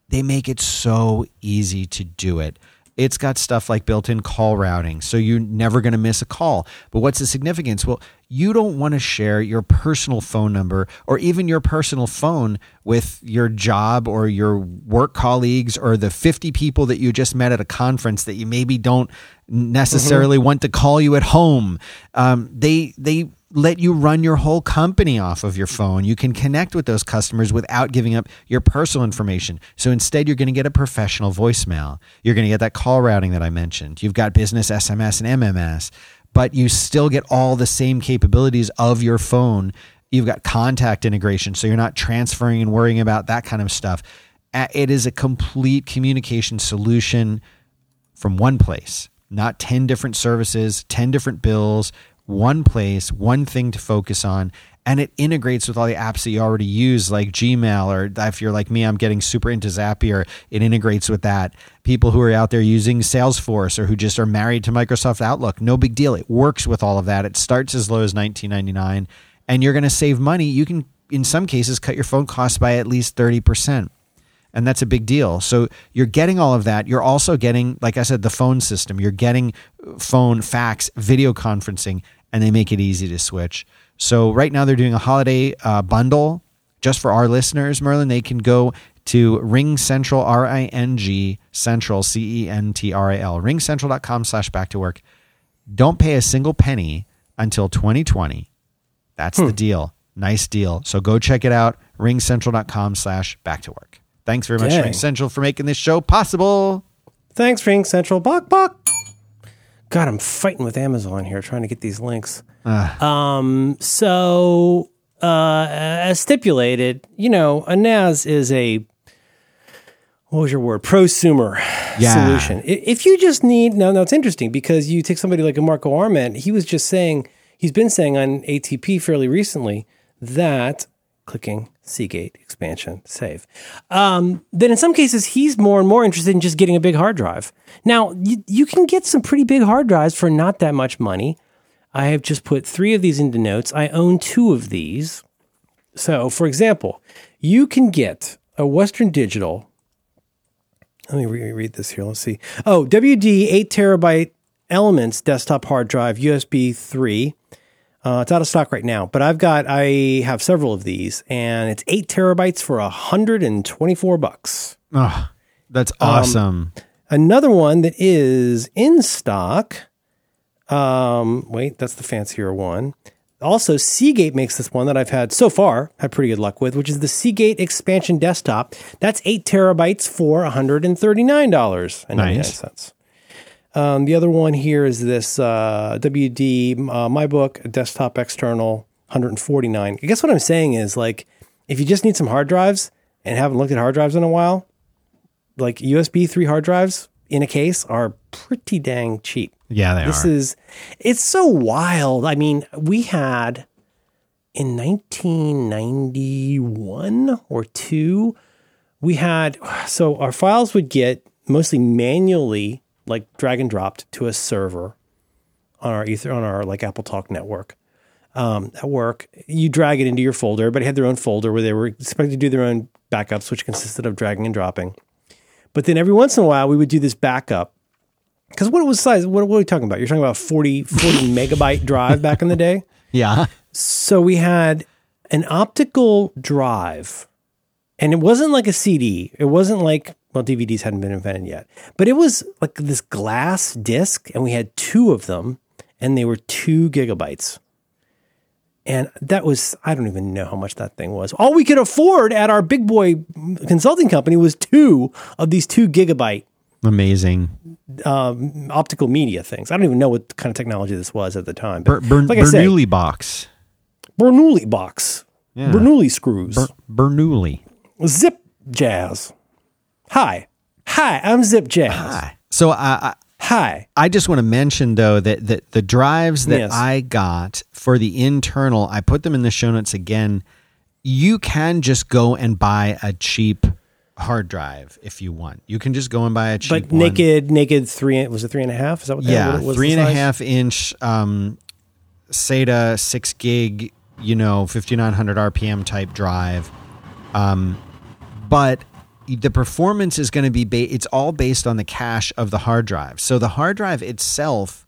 They make it so easy to do it. It's got stuff like built in call routing, so you're never going to miss a call. But what's the significance? Well, you don't want to share your personal phone number or even your personal phone with your job or your work colleagues or the 50 people that you just met at a conference that you maybe don't necessarily want to call you at home. Um, they, they, let you run your whole company off of your phone. You can connect with those customers without giving up your personal information. So instead, you're going to get a professional voicemail. You're going to get that call routing that I mentioned. You've got business SMS and MMS, but you still get all the same capabilities of your phone. You've got contact integration, so you're not transferring and worrying about that kind of stuff. It is a complete communication solution from one place, not 10 different services, 10 different bills, one place, one thing to focus on. And it integrates with all the apps that you already use, like Gmail, or if you're like me, I'm getting super into Zapier. It integrates with that. People who are out there using Salesforce or who just are married to Microsoft Outlook, no big deal. It works with all of that. It starts as low as 19.99, and you're going to save money. You can, in some cases, cut your phone costs by at least 30% and that's a big deal. So you're getting all of that. You're also getting, like I said, the phone system. You're getting phone, fax, video conferencing, and they make it easy to switch. So right now they're doing a holiday uh, bundle just for our listeners, Merlin. They can go to Ring Central, R I N G Central, C E N T R A L, ringcentral.com slash back to work. Don't pay a single penny until 2020. That's the deal. Nice deal. So go check it out, ringcentral.com slash back to work. Thanks very much, Dang. Ring Central, for making this show possible. Thanks, Ring Central. Bok bok. God, I'm fighting with Amazon here trying to get these links. Um, so uh, as stipulated, you know, a NAS is a what was your word? Prosumer Yeah. solution. If you just need now, now it's interesting because you take somebody like a Marco Arment. He was just saying he's been saying on ATP fairly recently that clicking Seagate expansion save. Um, then in some cases he's more and more interested in just getting a big hard drive. Now you, you can get some pretty big hard drives for not that much money. I have just put three of these into notes. I own two of these. So, for example, you can get a Western Digital. Let me re- read this here. Let's see. Oh, WD 8 terabyte Elements desktop hard drive, USB 3. Uh, it's out of stock right now, but I've got, I have several of these, and it's eight terabytes for 124 bucks. Oh, that's awesome. Another one that is in stock. Um, wait, that's the fancier one. Also, Seagate makes this one that I've had so far had pretty good luck with, which is the Seagate Expansion Desktop. That's eight terabytes for one hundred and thirty nine dollars and ninety nine Nice. Um, the other one here is this uh, WD uh, MyBook Desktop External, one hundred and forty nine. I guess what I'm saying is like, if you just need some hard drives and haven't looked at hard drives in a while, like USB three hard drives in a case are pretty dang cheap. yeah, they This are. is it's so wild. I mean, we had in 1991 or 2 we had so our files would get mostly manually like drag and dropped to a server on our ether on our like Apple Talk network. Um, at work, you drag it into your folder. Everybody had their own folder where they were expected to do their own backups, which consisted of dragging and dropping. But then every once in a while, we would do this backup because what was size? What, what are we talking about? You're talking about 40, 40 megabyte drive back in the day. yeah. So we had an optical drive, and it wasn't like a CD. It wasn't like well, DVDs hadn't been invented yet, but it was like this glass disc, and we had two of them, and they were two gigabytes. And that was, I don't even know how much that thing was. All we could afford at our big boy consulting company was two of these two gigabyte Amazing. um, optical media things. I don't even know what kind of technology this was at the time. But Ber- Bern- like I say, Bernoulli box. Bernoulli box, Yeah. Bernoulli screws, Ber- Bernoulli. Zip Jazz. Hi, hi, I'm Zip Jazz. Hi. So I, I Hi. I just want to mention though that, that the drives that Yes. I got for the internal, I put them in the show notes again. You can just go and buy a cheap hard drive if you want. You can just go and buy a cheap But one. naked, naked three. Was it three and a half? Is that what? yeah, that, what was three and a half inch um, SATA six gig, you know, fifty nine hundred RPM type drive. Um, but the performance is going to be ba- it's all based on the cache of the hard drive. So the hard drive itself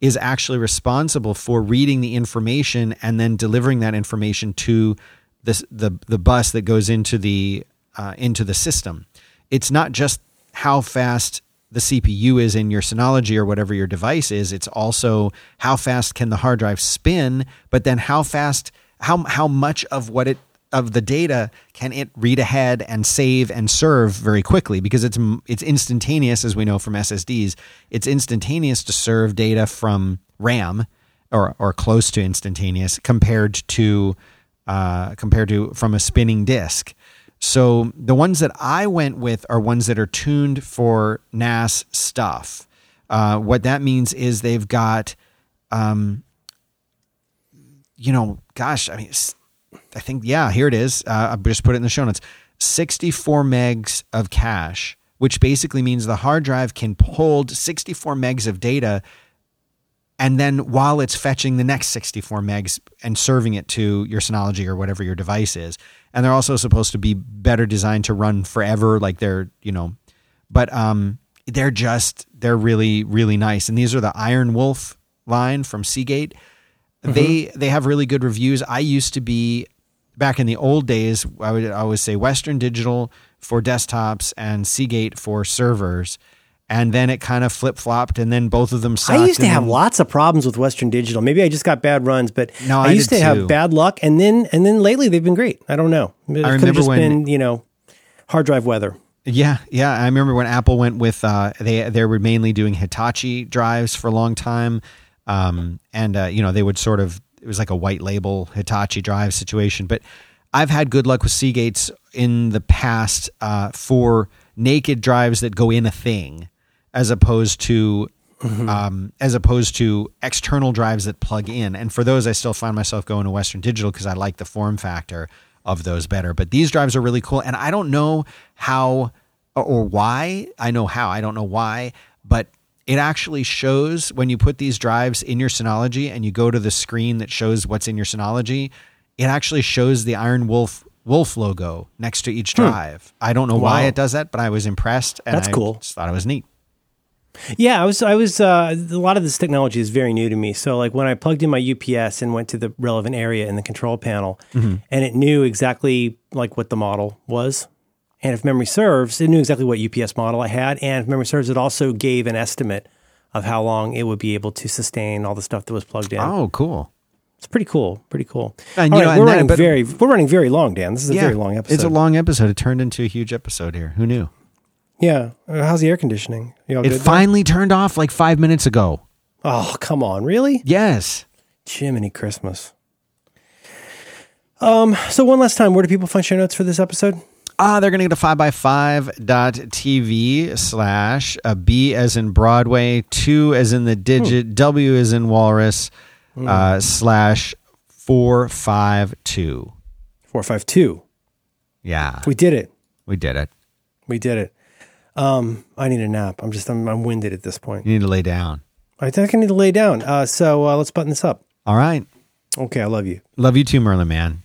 is actually responsible for reading the information and then delivering that information to this the the bus that goes into the uh, into the system. It's not just how fast the CPU is in your Synology or whatever your device is. It's also how fast can the hard drive spin, but then how fast how how much of what it of the data can it read ahead and save and serve very quickly because it's it's instantaneous as we know from SSDs. It's instantaneous to serve data from RAM or or close to instantaneous compared to uh, compared to from a spinning disk. So the ones that I went with are ones that are tuned for NAS stuff. Uh, what that means is they've got, um, you know, gosh, I mean, I think yeah, here it is. Uh, I just put it in the show notes. Sixty-four megs of cache, which basically means the hard drive can hold sixty-four megs of data and then while it's fetching the next 64 megs and serving it to your Synology or whatever your device is. And they're also supposed to be better designed to run forever, like they're, you know, but um, they're just, they're really, really nice. And these are the Iron Wolf line from Seagate. They they have really good reviews. I used to be back in the old days, I would always say Western Digital for desktops and Seagate for servers. And then it kind of flip flopped, and then both of them sucked. I used to have then- lots of problems with Western Digital. Maybe I just got bad runs, but No, I, I used to have bad luck, and then and then lately they've been great. I don't know. It could have remember just when- been you know hard drive weather. Yeah, yeah. I remember when Apple went with uh, they they were mainly doing Hitachi drives for a long time, um, and uh, you know they would sort of it was like a white label Hitachi drive situation. But I've had good luck with Seagates in the past uh, for naked drives that go in a thing, as opposed to um, as opposed to external drives that plug in. And for those, I still find myself going to Western Digital because I like the form factor of those better. But these drives are really cool, and I don't know how or why. I know how. I don't know why, but it actually shows when you put these drives in your Synology and you go to the screen that shows what's in your Synology. It actually shows the Iron Wolf Wolf logo next to each drive. I don't know why it does that, but I was impressed. And That's I cool. Just thought it was neat. Yeah, I was. I was. Uh, a lot of this technology is very new to me. So, like when I plugged in my UPS and went to the relevant area in the control panel, and it knew exactly like what the model was, and if memory serves, it knew exactly what UPS model I had, and if memory serves, it also gave an estimate of how long it would be able to sustain all the stuff that was plugged in. Oh, cool. It's pretty cool. Pretty cool. And, All you right, know, we're that- running but- very. We're running very long, Dan. This is a very long episode. It's a long episode. It turned into a huge episode here. Who knew? Yeah. Uh, How's the air conditioning? You It good finally turned off like five minutes ago. Oh, come on, really? Yes. Jiminy Christmas. Um, so one last time, where do people find show notes for this episode? Ah, they're going to go to 5x5.tv slash a B as in Broadway, 2 as in the digit, W as in walrus, uh, slash 452. 452. Yeah, We did it. we did it. We did it. Um, I need a nap. I'm just, I'm, I'm winded at this point. You need to lay down. I think I need to lay down. Uh, so uh, let's button this up. All right. Okay, I love you. Love you too, Merlin Mann.